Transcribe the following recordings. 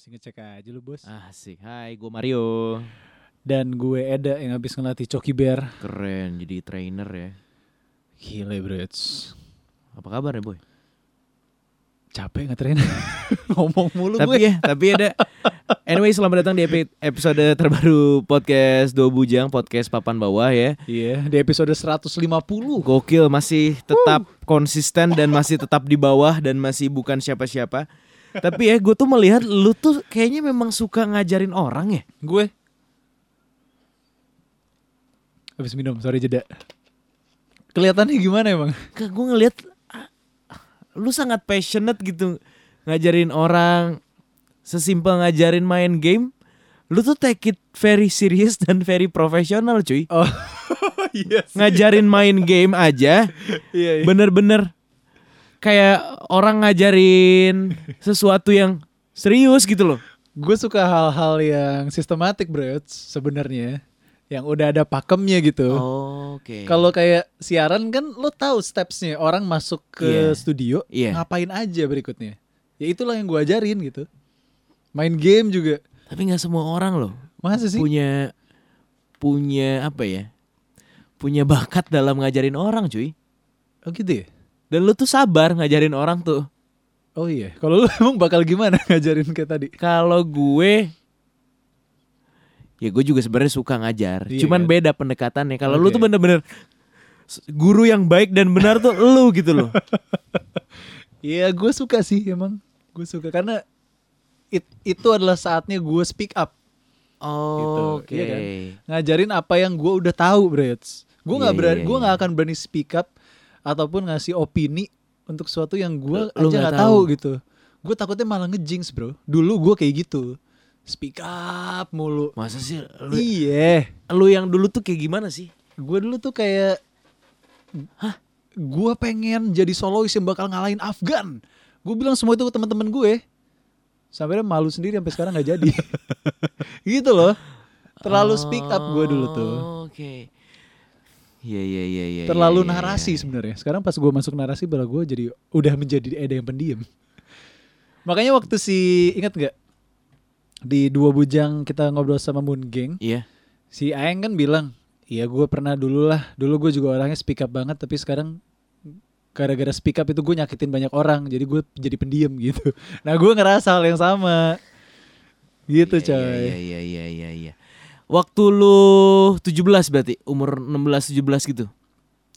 Masih ngecek aja lu bos. Asik. Hai, gue Mario. Dan gue Eda yang habis ngelatih Coki Bear. Keren jadi trainer ya. Gila bro. Apa kabar ya, Boy? Capek ngetrain. Ngomong mulu tapi gue. ya, tapi ada Anyway, selamat datang di epi- episode terbaru podcast Dua Bujang, podcast papan bawah ya. Iya, di episode 150. Gokil, masih tetap konsisten dan masih tetap di bawah dan masih bukan siapa-siapa. Tapi ya, gue tuh melihat lu tuh kayaknya memang suka ngajarin orang ya. Gue. Habis minum, sorry jeda. Kelihatannya gimana emang? Ke gue ngelihat ah, lu sangat passionate gitu ngajarin orang sesimpel ngajarin main game. Lu tuh take it very serious dan very profesional cuy. Oh, iya sih. Ngajarin main game aja Iya, iya. bener-bener kayak orang ngajarin sesuatu yang serius gitu loh. Gue suka hal-hal yang sistematik bro sebenarnya. Yang udah ada pakemnya gitu. Oke. Kalau kayak siaran kan lo tahu stepsnya orang masuk ke Iya. studio Iya. ngapain aja berikutnya. Ya itulah yang gue ajarin gitu. Main game juga. tapi nggak semua orang loh Masa sih? punya punya apa ya? Punya bakat dalam ngajarin orang cuy. Oh gitu ya? Dan lu tuh sabar ngajarin orang tuh. Oh iya. Kalau lu emang bakal gimana ngajarin kayak tadi? Kalau gue ya gue juga sebenarnya suka ngajar. Iya Cuman kan? beda pendekatannya. Kalau lu Oke. tuh bener-bener guru yang baik dan benar tuh lu gitu loh. Iya gue suka sih emang. Gue suka karena it- itu adalah saatnya gue speak up. Oh, Oke. iya kan? Ngajarin apa yang gue udah tahu Brits. Gue nggak Iya, berani, iya, gue iya. nggak akan berani speak up ataupun ngasih opini untuk sesuatu yang gue aja nggak tahu. tahu gitu. Gue takutnya malah ngejinx bro. Dulu gue kayak gitu. Speak up mulu. Masa sih lu, Iya. lu yang dulu tuh kayak gimana sih? Gue dulu tuh kayak Hah? Gue pengen jadi solois yang bakal ngalahin Afgan. Gue bilang semua itu ke teman-teman gue. Sampai malu sendiri sampai sekarang nggak jadi. gitu loh. Terlalu speak up gue dulu tuh. Oh, Oke. Iya iya iya iya. Terlalu iya, iya, narasi iya. sebenarnya. Sekarang pas gue masuk narasi malah gue jadi udah menjadi Eda yang pendiam. Makanya waktu si ingat nggak di dua bujang kita ngobrol sama Moon Gang, Iya. si Aeng kan bilang, iya gue pernah dulu lah, dulu gue juga orangnya speak up banget, tapi sekarang gara-gara speak up itu gue nyakitin banyak orang, jadi gue jadi pendiam gitu. Nah gue ngerasa hal yang sama, gitu Iya, coy. Iya iya iya iya iya. Waktu lu 17 berarti umur 16 17 gitu.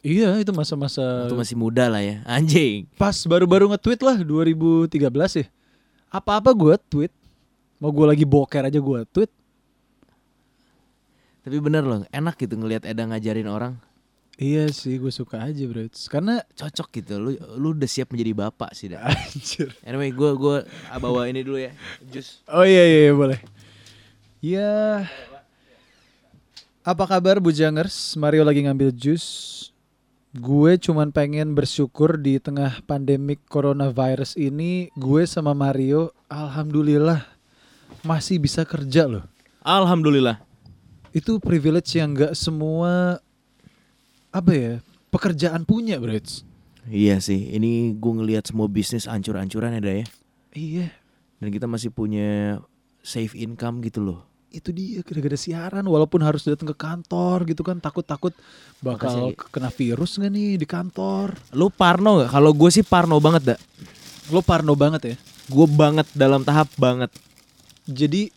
Iya itu masa-masa Waktu masih muda lah ya. Anjing. pas baru-baru nge-tweet lah 2013 ya. Apa-apa gue tweet, mau gue lagi boker aja gue tweet. Tapi bener loh, enak gitu ngelihat Eda ngajarin orang. Iya sih gue suka aja bro, karena Cocok gitu. Lu lu udah siap menjadi bapak sih, dah. anjir. Anyway, gua gua bawa ini dulu ya. Jus. Oh iya iya, iya, boleh. Ya. Apa kabar Bujangers? Mario lagi ngambil jus. Gue cuman pengen bersyukur di tengah pandemik coronavirus ini gue sama Mario alhamdulillah masih bisa kerja loh. Alhamdulillah. Itu privilege yang gak semua apa ya pekerjaan punya, bro. Iya sih, ini gue ngelihat semua bisnis ancur-ancuran ada ya. Iya, Dan kita masih punya safe income gitu loh. Itu dia gara-gara siaran walaupun harus datang ke kantor gitu kan takut-takut bakal Makasih, kena virus gak nih di kantor. Lu parno gak? Kalau gue sih parno banget dah. Lo parno banget ya. Gue banget dalam tahap banget. Jadi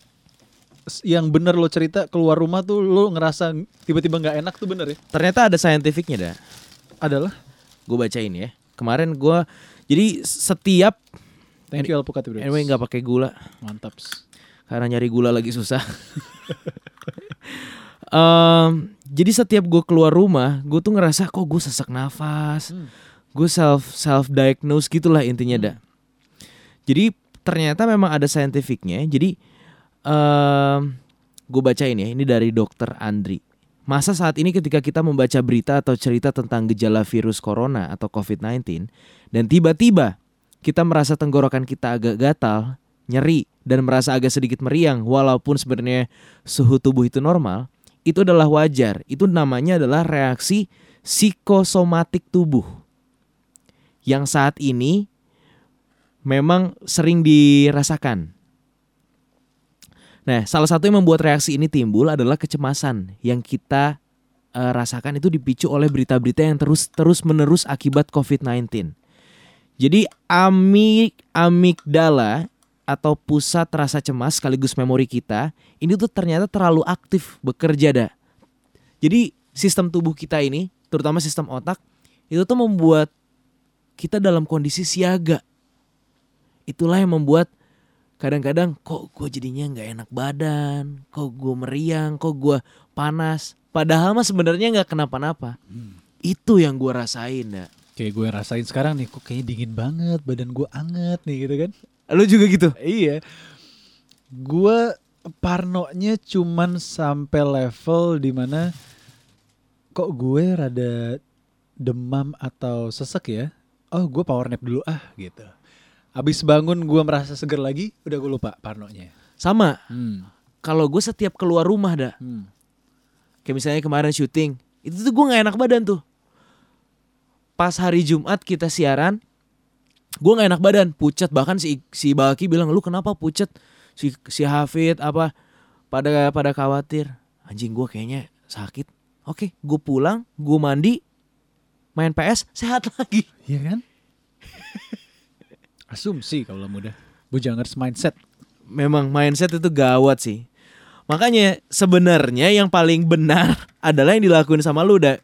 yang bener lo cerita keluar rumah tuh lo ngerasa tiba-tiba nggak enak tuh bener ya? Ternyata ada scientificnya dah. Adalah. Gue bacain ya. Kemarin gue jadi setiap Thank you Alpukat bro. anyway nggak pakai gula Mantap. Karena nyari gula lagi susah. Em, jadi setiap gue keluar rumah, gue tuh ngerasa kok gue sesak nafas, Hmm. gue self self diagnose gitulah intinya dah. Jadi ternyata memang ada scientificnya. Jadi em gue bacain ya, ini dari dokter Andri. Masa saat ini ketika kita membaca berita atau cerita tentang gejala virus corona atau COVID-19 dan tiba-tiba kita merasa tenggorokan kita agak gatal, nyeri dan merasa agak sedikit meriang walaupun sebenarnya suhu tubuh itu normal, itu adalah wajar. Itu namanya adalah reaksi psikosomatik tubuh. Yang saat ini memang sering dirasakan. Nah, salah satu yang membuat reaksi ini timbul adalah kecemasan yang kita eh, rasakan itu dipicu oleh berita-berita yang terus terus menerus akibat COVID-19. Jadi amig amigdala atau pusat rasa cemas sekaligus memori kita ini tuh ternyata terlalu aktif bekerja dah. Jadi sistem tubuh kita ini, terutama sistem otak, itu tuh membuat kita dalam kondisi siaga. Itulah yang membuat kadang-kadang kok gue jadinya nggak enak badan, kok gue meriang, kok gue panas. Padahal mah sebenarnya nggak kenapa-napa. Itu yang gue rasain ya. Kayak gue rasain sekarang nih, kok kayaknya dingin banget, badan gue anget nih gitu kan. Lu juga gitu? Iya. Gue parnonya cuman sampai level di mana kok gue rada demam atau sesek ya. Oh gue power nap dulu ah gitu. Abis bangun gue merasa seger lagi, udah gue lupa parnonya. Sama. Hmm. Kalau gue setiap keluar rumah dah, Hmm. kayak misalnya kemarin syuting, itu tuh gue nggak enak badan tuh. Pas hari Jumat kita siaran, gue nggak enak badan, pucat bahkan si si Baki bilang lu kenapa pucat? Si si Hafid apa pada pada khawatir. Anjing gue kayaknya sakit. Oke, gue pulang, gue mandi, main PS, sehat lagi. Iya kan? Asumsi kalau mudah. Bujangers mindset. Memang mindset itu gawat sih. Makanya sebenarnya yang paling benar adalah yang dilakuin sama lu udah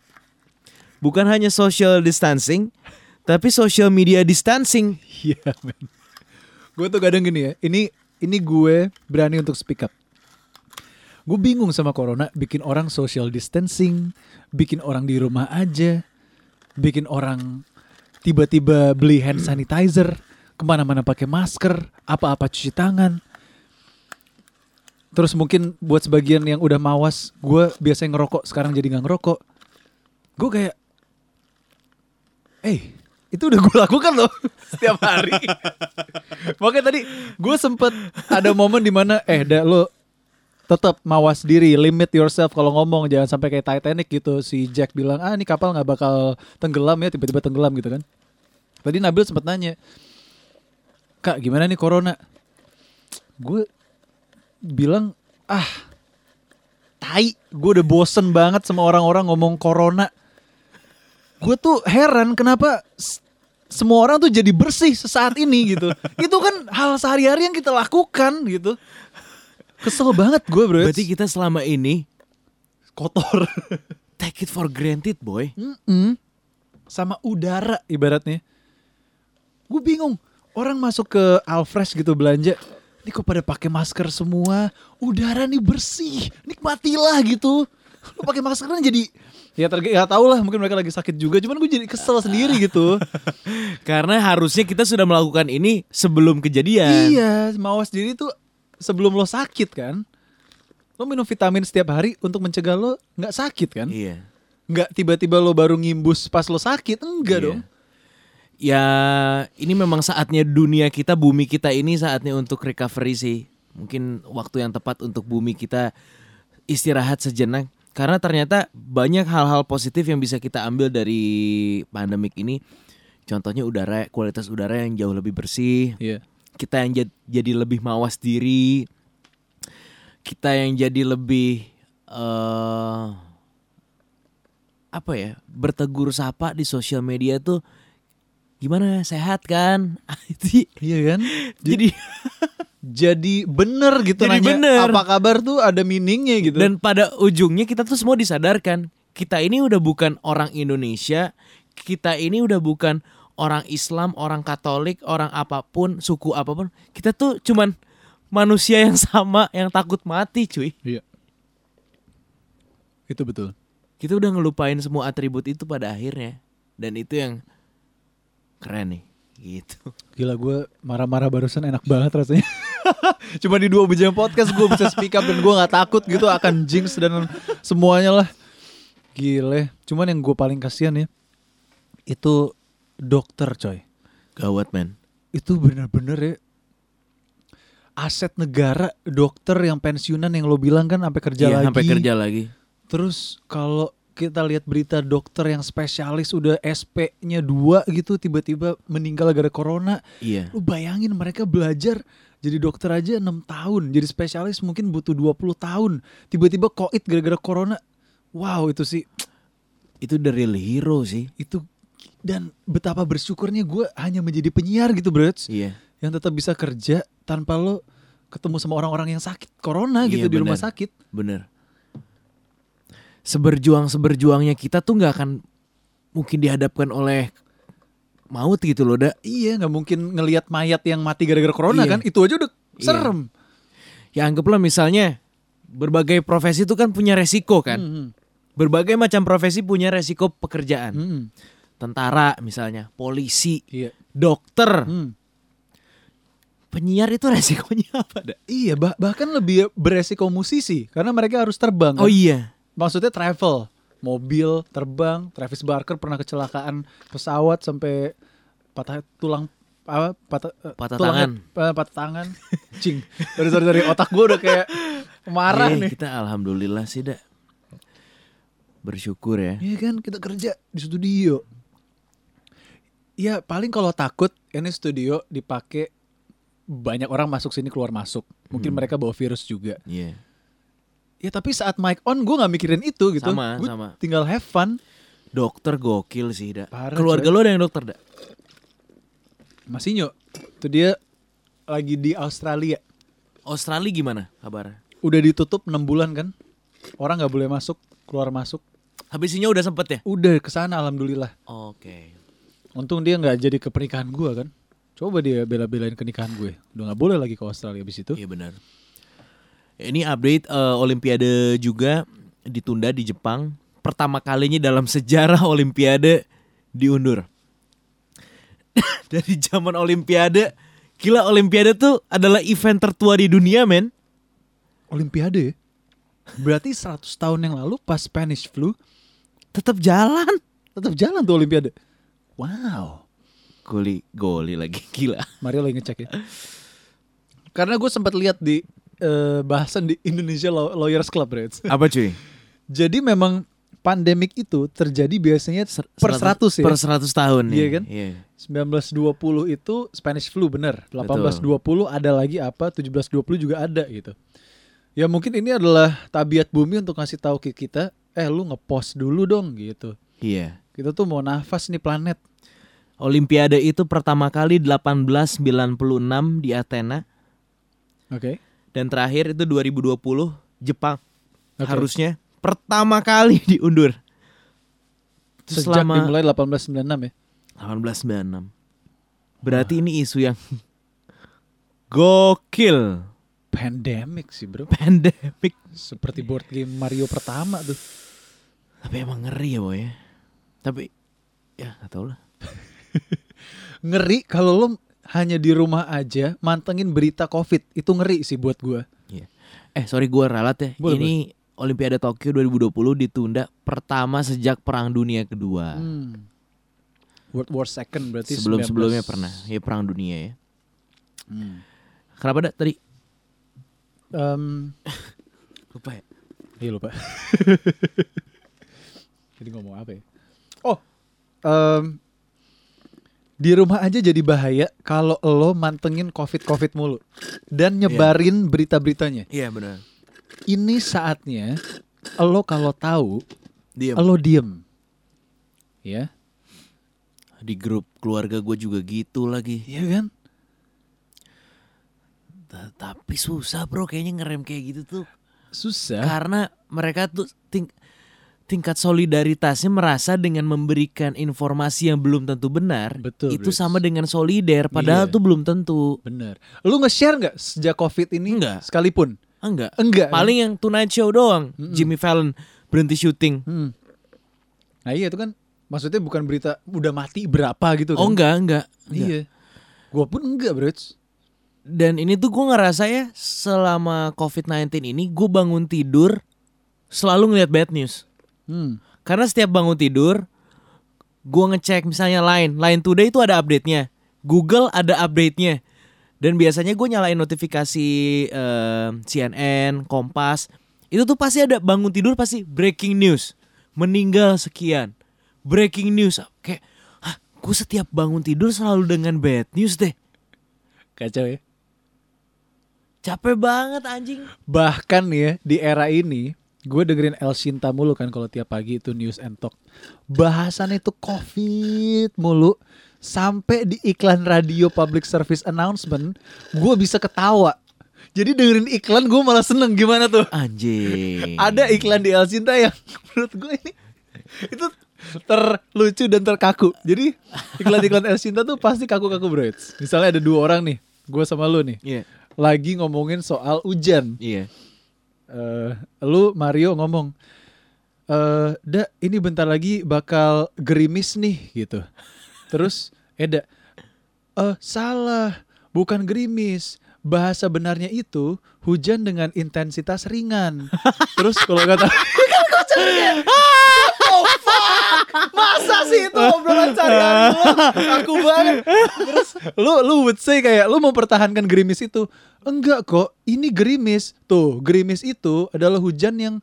bukan hanya social distancing, tapi social media distancing. Iya men. Gue tuh kadang gini ya. Ini ini gue berani untuk speak up. Gue bingung sama corona bikin orang social distancing, bikin orang di rumah aja, bikin orang tiba-tiba beli hand sanitizer, ke mana-mana pakai masker, apa-apa cuci tangan. Terus mungkin buat sebagian yang udah mawas, gue biasanya ngerokok, sekarang jadi nggak ngerokok. Gue kayak, eh itu udah gue lakukan loh setiap hari. Makanya tadi gue sempet ada momen di mana eh dah lo tetap mawas diri, limit yourself kalau ngomong jangan sampai kayak Titanic gitu. Si Jack bilang ah ini kapal nggak bakal tenggelam ya tiba-tiba tenggelam gitu kan. Tadi Nabil sempet nanya, kak gimana nih corona? Gue bilang ah tai, gue udah bosen banget sama orang-orang ngomong corona. Gue tuh heran kenapa semua orang tuh jadi bersih sesaat ini gitu. Itu kan hal sehari-hari yang kita lakukan gitu. Kesel banget gue bro. Berarti kita selama ini kotor. take it for granted, boy. Mm-mm. Sama udara ibaratnya. Gue bingung. Orang masuk ke Alfresh gitu belanja. Ini kok pada pakai masker semua. Udara nih bersih. Nikmatilah gitu. Lu pakai masker kan jadi ya terge ya tau lah mungkin mereka lagi sakit juga cuman gue jadi kesel sendiri gitu Karena harusnya kita sudah melakukan ini sebelum kejadian. iya mawas diri tuh sebelum lo sakit kan lo minum vitamin setiap hari untuk mencegah lo nggak sakit kan Iya. nggak tiba-tiba lo baru ngimbus pas lo sakit enggak Iya. dong Ya, ini memang saatnya dunia kita, bumi kita ini saatnya untuk recovery sih. Mungkin waktu yang tepat untuk bumi kita istirahat sejenak. Karena ternyata banyak hal-hal positif yang bisa kita ambil dari pandemik ini. Contohnya udara, kualitas udara yang jauh lebih bersih. iya Kita yang jad- jadi lebih mawas diri. Kita yang jadi lebih eh apa ya bertegur sapa di sosial media tuh gimana sehat kan iya kan jadi jadi bener gitu Jadi nanya bener. apa kabar tuh? Ada meaningnya gitu. Dan pada ujungnya kita tuh semua disadarkan kita ini udah bukan orang Indonesia kita ini udah bukan orang Islam orang Katolik orang apa pun suku apa pun. Kita tuh cuman manusia yang sama yang takut mati cuy. Iya. Itu betul. Kita udah ngelupain semua atribut itu pada akhirnya. Dan itu yang keren nih gitu. Gila gue marah-marah barusan enak banget rasanya cuma di dua bujang podcast gue bisa speak up dan gue nggak takut gitu akan jinx dan semuanya lah. Gile. Cuman yang gue paling kasihan ya itu dokter coy. Gawat men. Itu bener-bener ya aset negara dokter yang pensiunan yang lo bilang kan sampai kerja Iya, lagi. sampai kerja lagi. Terus kalau kita lihat berita dokter yang spesialis udah SP-nya dua gitu tiba-tiba meninggal gara corona. iya. Lu bayangin mereka belajar Jadi dokter aja 6 tahun, jadi spesialis mungkin butuh 20 tahun. Tiba-tiba koit gara-gara corona. Wow, itu sih Itu the real hero sih. itu dan betapa bersyukurnya gue hanya menjadi penyiar gitu, bro. Iya. Yang tetap bisa kerja tanpa lo ketemu sama orang-orang yang sakit corona Iya, gitu di rumah sakit. Bener. Seberjuang seberjuangnya kita tuh nggak akan mungkin dihadapkan oleh maut gitu loh, dak. Iya, nggak mungkin ngelihat mayat yang mati gara-gara corona Iya. kan? Itu aja udah Iya. serem. Ya anggaplah misalnya berbagai profesi itu kan punya resiko kan. Hmm, Berbagai macam profesi punya resiko pekerjaan. hmm, hmm. Tentara misalnya, polisi, Iya. dokter, Hmm. penyiar itu resikonya apa, dak? Iya, bah- bahkan lebih beresiko musisi karena mereka harus terbang. Oh kan? iya. Maksudnya travel, mobil, terbang. Travis Barker pernah kecelakaan pesawat sampai patah tulang apa patah eh, Patah tulangnya- eh, patah tangan. Cing. Dari dari dari otak gue udah kayak marah Iya, nih. Kita alhamdulillah sih, dak. Bersyukur ya. Iya kan kita kerja di studio. Ya paling kalau takut ini studio dipakai banyak orang masuk sini keluar masuk. Mungkin Hmm. mereka bawa virus juga. Iya. Ya tapi saat mic on gue nggak mikirin itu gitu. Sama, Gua sama. Tinggal have fun. Dokter gokil sih, dak. Parah, Keluarga coy. lo ada yang dokter, dak? Masinyo, itu dia lagi di Australia. Australia gimana kabar? Udah ditutup 6 bulan kan. Orang nggak boleh masuk, keluar masuk. Habisnya udah sempet ya? Udah ke sana alhamdulillah. Oke. Untung dia nggak jadi ke pernikahan gue kan. Coba dia bela-belain ke nikahan gue. Udah nggak boleh lagi ke Australia abis itu. Iya benar. Ini update eh, Olimpiade juga ditunda di Jepang. Pertama kalinya dalam sejarah Olimpiade diundur. Dari zaman Olimpiade, gila Olimpiade tuh adalah event tertua di dunia, men. Olimpiade? Berarti 100 tahun yang lalu pas Spanish flu Tetap jalan. tetap jalan tuh Olimpiade. Wow. Goli, goli lagi gila. Mario lagi ngecek ya. Karena gue sempat lihat di eh, bahasan di Indonesia Law- Lawyers Club, Reds. Apa cuy? Jadi memang pandemik itu terjadi biasanya per 100 ya. Per 100 tahun Iya ya. kan? Iya. 1920 itu Spanish flu bener. 1820 ada lagi apa? 1720 juga ada gitu. Ya mungkin ini adalah tabiat bumi untuk ngasih tahu ke kita, eh lu ngepost dulu dong gitu. Iya. Kita tuh mau nafas nih planet. Olimpiade itu pertama kali 1896 di Athena Oke. Dan terakhir itu 2020 Jepang. Oke. Harusnya pertama kali diundur. Terus Sejak selama dimulai 1896 ya. 1896. Berarti ini isu yang gokil. Pandemic sih, Bro. Pandemic. Seperti board game Mario pertama tuh. Tapi emang ngeri ya boy ya. Tapi ya gak tau lah. Ngeri kalau lo hanya di rumah aja mantengin berita Covid. Itu ngeri sih buat gua. Iya. Eh sorry gue ralat ya. Boleh, ini Olimpiade Tokyo 2020 ditunda pertama sejak Perang Dunia Kedua. Hmm. World War Second berarti Sebelum 19 sebelumnya pernah ya Perang Dunia ya. Hmm. Kenapa dak tadi? Em, Lupa ya. Iya lupa. Jadi ngomong apa ya? Oh, em, di rumah aja jadi bahaya kalau lo mantengin covid covid mulu dan nyebarin berita-beritanya. Iya benar. Ini saatnya lo kalau tahu Diam. lo diem, ya, Di grup keluarga gue juga gitu lagi. iya kan? Ta- Tapi susah bro kayaknya ngerem kayak gitu tuh. Susah. Karena mereka tuh ting- tingkat solidaritasnya merasa dengan memberikan informasi yang belum tentu benar. Betul, Itu sama dengan solider padahal Iya. tuh belum tentu. Bener. Lo nge-share nggak sejak covid ini? Enggak. Sekalipun? Enggak. Enggak. Paling yang Tonight Show doang. Jimmy Fallon berhenti syuting. Hmm. Nah iya itu kan maksudnya bukan berita udah mati berapa gitu kan? Oh enggak, enggak. enggak. Iya. Gua pun enggak, bro. Dan ini tuh gue ngerasa ya selama COVID-19 ini gue bangun tidur selalu ngeliat bad news. Hmm. Karena setiap bangun tidur gue ngecek misalnya Line, Line Today itu ada update-nya. Google ada update-nya. Dan biasanya gue nyalain notifikasi eh, CNN, Kompas. Itu tuh pasti ada bangun tidur pasti breaking news. Meninggal sekian. Breaking news. Kayak, gue setiap bangun tidur selalu dengan bad news deh. Kacau ya. Capek banget anjing. Bahkan ya di era ini gue dengerin El Shinta mulu kan kalau tiap pagi itu news and talk. Bahasannya itu covid mulu. Sampai di iklan radio public service announcement gue bisa ketawa. Jadi dengerin iklan gue malah seneng gimana tuh? Anjing. Ada iklan di El Shinta yang menurut gue ini itu terlucu dan terkaku. Jadi iklan-iklan El Shinta tuh pasti kaku-kaku bro. Misalnya ada dua orang nih, gue sama lu nih, Iya. lagi ngomongin soal hujan. Iya. Eh lu Mario ngomong eh da ini bentar lagi bakal gerimis nih gitu. Terus Eda eh salah bukan gerimis. Bahasa benarnya itu hujan dengan intensitas ringan. Terus kalau kata oh fuck. Masa sih itu obrolan carian lu? Aku banget. Terus lu lu would say kayak lu mempertahankan gerimis itu. Enggak kok ini gerimis. Tuh gerimis itu adalah hujan yang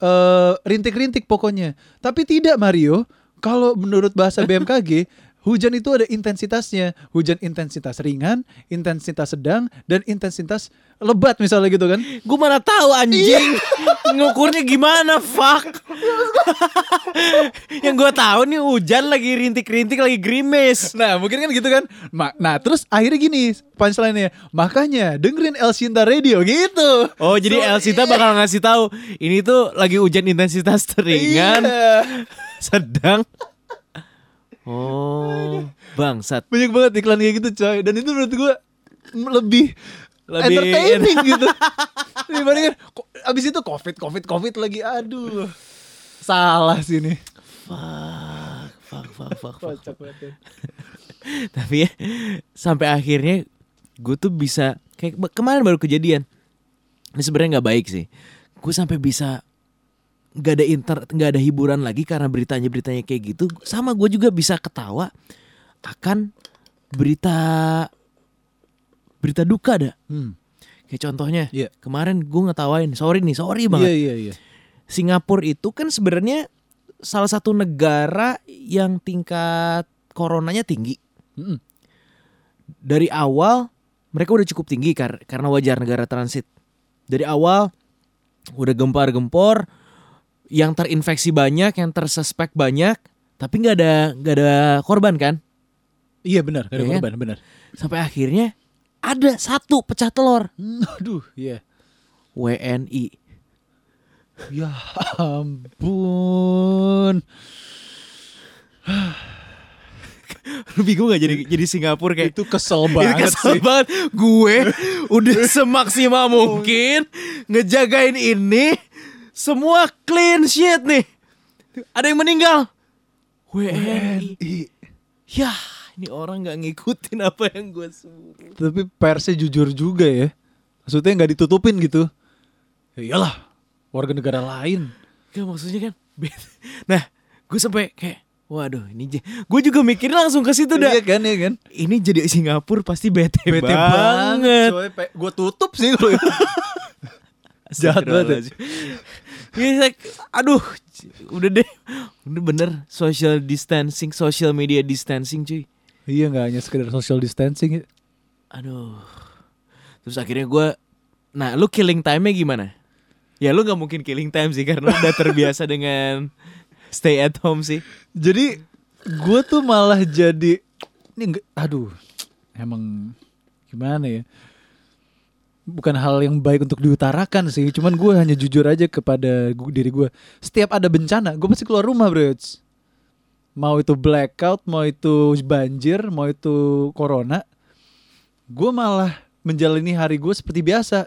eh, rintik-rintik pokoknya. Tapi tidak Mario. Kalau menurut bahasa BMKG hujan itu ada intensitasnya hujan intensitas ringan intensitas sedang dan intensitas lebat misalnya gitu kan Gue mana tahu anjing. Ngukurnya gimana, fuck. Yang gue tahu nih hujan lagi rintik-rintik lagi gerimis. Nah mungkin kan gitu kan Nah terus akhirnya gini punchline-nya Makanya dengerin El Sinta Radio gitu Oh, jadi So, El Sita bakal ngasih tahu ini tuh lagi hujan intensitas ringan, Iya. sedang. Oh, bangsat. Banyak banget iklan kayak gitu coy Dan itu menurut gue Lebih Lebih Entertaining gitu Dibandingkan Abis itu covid covid covid lagi Aduh Salah sih ini Fuck, fuck, fuck, fuck, fuck. Ya. Tapi ya sampai akhirnya gue tuh bisa kayak kemarin baru kejadian. Ini sebenarnya nggak baik sih. Gue sampai bisa nggak ada inter nggak ada hiburan lagi karena beritanya beritanya kayak gitu. Sama gue juga bisa ketawa akan berita berita duka ada. hmm. Kayak contohnya Iya. kemarin gue ngetawain, sorry nih, sorry banget. Iya iya iya Singapura itu kan sebenarnya salah satu negara yang tingkat coronanya tinggi. Mm-mm. Dari awal mereka udah cukup tinggi kar- karena wajar negara transit. Dari awal udah gempar-gempor, yang terinfeksi banyak, yang tersuspek banyak, tapi nggak ada nggak ada korban kan? Iya benar Gak ada kan? korban benar Sampai akhirnya ada satu pecah telur Hmm, Aduh iya WNI. Ya ampun Lu bingung gak jadi jadi Singapura kayak Itu kesel Itu banget kesel sih banget. Gue udah semaksimal mungkin ngejagain ini semua clean shit nih. Ada yang meninggal. WNI. WNI. Ya, ini orang nggak ngikutin apa yang gue suruh. Tapi persnya jujur juga ya Maksudnya nggak ditutupin gitu Ya iyalah Warga negara lain Gak maksudnya kan. Nah, gue sampai kayak Waduh ini Gue juga mikir langsung ke situ dah Iya kan ya kan Ini jadi Singapura pasti bete, Bete banget banget Gue tutup sih kalau. Jahat banget ya. Iya, like, aduh, udah deh, udah bener social distancing, social media distancing cuy. Iya nggak hanya sekedar social distancing ya. Aduh, terus akhirnya gue, nah lu killing time-nya gimana? Ya lu nggak mungkin killing time sih karena udah terbiasa dengan stay at home sih. Jadi gue tuh malah jadi ini aduh emang gimana ya? Bukan hal yang baik untuk diutarakan sih. Cuman gue hanya jujur aja kepada diri gue. Setiap ada bencana, gue pasti keluar rumah, bro. Mau itu blackout, mau itu banjir, mau itu corona, gue malah menjalani hari gue seperti biasa.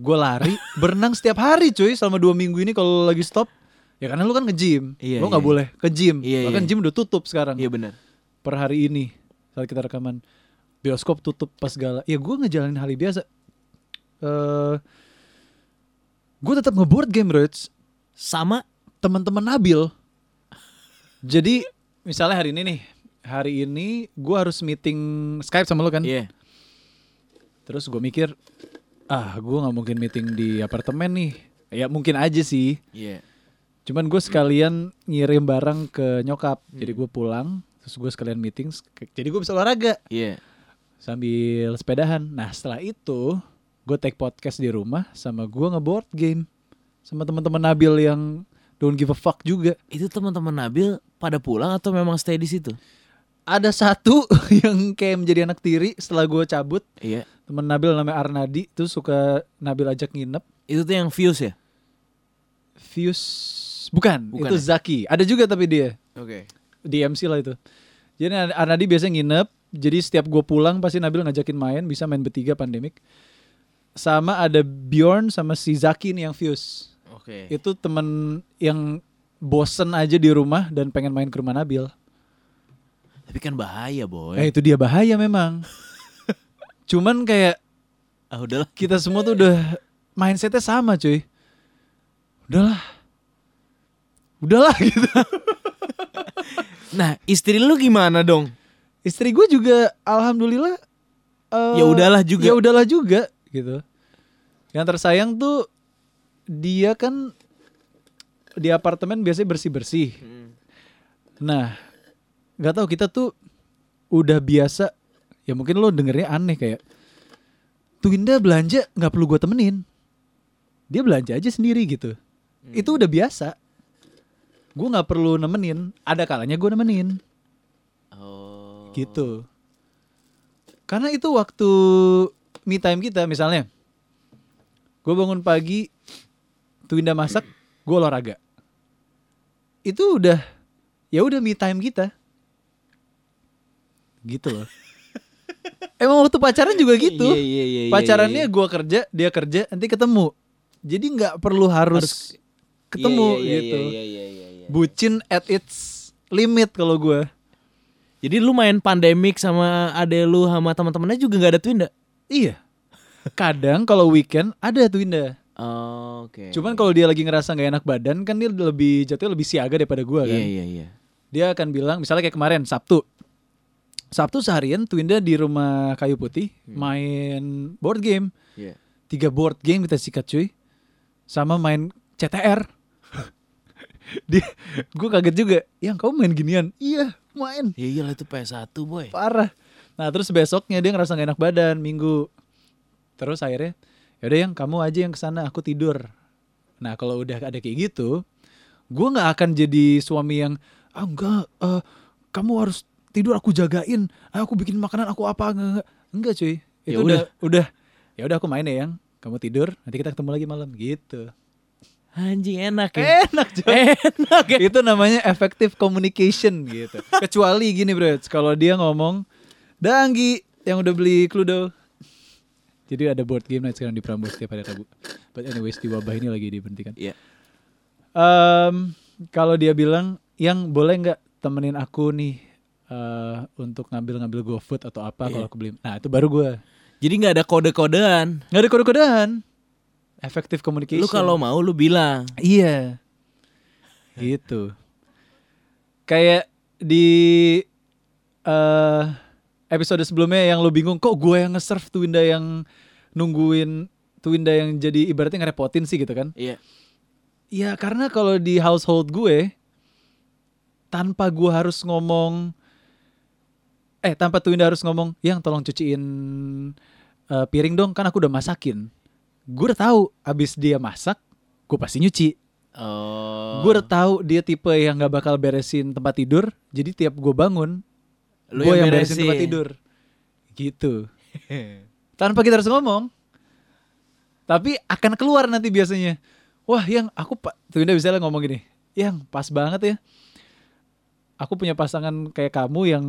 Gue lari, berenang setiap hari, cuy, selama dua minggu ini kalau lagi stop. Ya karena lu kan nge-gym, Iya, lu nggak iya. boleh ke gym. Iya, Bahkan iya. gym udah tutup sekarang Iya benar. per hari ini saat kita rekaman bioskop tutup pas segala ya gue ngejalanin hari biasa eh gue tetap ngeboard game Roach Sama, teman-teman Nabil jadi misalnya hari ini nih hari ini gue harus meeting Skype sama lo kan iya, terus gue mikir ah gue nggak mungkin meeting di apartemen nih ya mungkin aja sih iya. Cuman gue sekalian ngirim barang ke nyokap. Jadi gue pulang, terus gue sekalian meeting. Jadi gue bisa olahraga Iya. sambil sepedahan. Nah setelah itu, gue take podcast di rumah sama gue ngeboard game sama teman-teman Nabil yang don't give a fuck juga. Itu teman-teman Nabil pada pulang atau memang stay di situ? Ada satu yang kayak menjadi anak tiri setelah gue cabut. Iya. Temen Nabil namanya Arnadi tuh suka Nabil ajak nginep. Itu tuh yang views ya? Fuse bukan, Bukan itu ya? Zaki. Ada juga tapi dia Oke. di MC lah itu. Jadi Ar- Arnadi biasanya nginep. Jadi setiap gue pulang pasti Nabil ngajakin main, bisa main bertiga pandemik. Sama ada Bjorn sama si Zaki nih yang Fuse. Oke. Itu temen yang bosen aja di rumah dan pengen main ke rumah Nabil. Tapi kan bahaya, boy. Eh itu dia bahaya memang. Cuman kayak Ah udahlah. kita semua tuh udah mindsetnya sama cuy. Udahlah. Udahlah gitu. Nah, istri lu gimana dong? Istri gue juga alhamdulillah eh, Ya udahlah juga. Ya udahlah juga gitu. Yang tersayang tuh dia kan di apartemen biasanya bersih-bersih. Nah, nggak tahu kita tuh udah biasa. Ya mungkin lo dengernya aneh kayak Twinda belanja nggak perlu gue temenin. Dia belanja aja sendiri gitu. Itu udah biasa. Gue nggak perlu nemenin. Ada kalanya gue nemenin Oh. gitu. Karena itu waktu me time kita misalnya. Gue bangun pagi, Twinda masak, gue olahraga. Itu udah ya udah me time kita. Gitu loh. Emang waktu pacaran juga gitu. Iya, iya, iya, iya, Pacarannya iya. gue kerja, dia kerja, nanti ketemu. Jadi nggak perlu harus, ketemu Iya, iya, gitu. Iya, iya, iya, iya, iya. Bucin at its limit kalau gue. Jadi lu main pandemik sama ade lu sama teman-temannya juga nggak ada Twinda? Iya. Kadang kalau weekend ada Twinda. Oh, Oke. Cuman kalau dia lagi ngerasa nggak enak badan kan dia lebih jatuhnya lebih siaga daripada gua kan. Iya, iya, iya. Dia akan bilang misalnya kayak kemarin Sabtu. Sabtu seharian Twinda di rumah kayu putih main board game. Iya. Tiga board game kita sikat cuy. Sama main CTR. dia gue kaget juga. Yang kamu main ginian? Iya, main. Ya iyalah itu PS1, boy. Parah. Nah terus besoknya dia ngerasa gak enak badan minggu. Terus akhirnya yaudah yang kamu aja yang ke sana aku tidur. Nah kalau udah ada kayak gitu, gue nggak akan jadi suami yang ah enggak, eh, kamu harus tidur aku jagain, ah, aku bikin makanan aku apa enggak enggak, enggak cuy. Ya Itu udah udah ya udah aku main ya yang kamu tidur nanti kita ketemu lagi malam gitu. Anjing enak ya. Enak coy. Enak ya. itu namanya effective communication gitu. Kecuali gini bro, kalau dia ngomong, Danggi yang udah beli Cluedo. Jadi ada board game night sekarang di Prambors setiap hari Rabu. But anyways di wabah ini lagi diberhentikan. Iya. Em, kalau dia bilang, yang boleh nggak temenin aku nih eh, untuk ngambil-ngambil GoFood atau apa Iya. kalau aku beli. Nah itu baru gue. Jadi nggak ada kode-kodean. Nggak ada kode-kodean. Effective communication. Lu kalau mau lu bilang. Iya. Gitu. Kayak di eh episode sebelumnya yang lo bingung kok gue yang nge-serve Twinda yang nungguin Twinda yang jadi ibaratnya ngerepotin sih gitu kan. Iya. Ya karena kalau di household gue tanpa gue harus ngomong eh tanpa Twinda harus ngomong yang tolong cuciin eh, piring dong kan aku udah masakin. Gue udah tahu abis dia masak gue pasti nyuci. Oh. Gue udah tahu dia tipe yang nggak bakal beresin tempat tidur. Jadi tiap gue bangun, Lu gue yang yang beresin tempat tidur. Gitu. Tanpa kita harus ngomong. Tapi akan keluar nanti biasanya. Wah, yang aku pak, tuh Indah bisa ngomong gini. Yang pas banget ya. Aku punya pasangan kayak kamu yang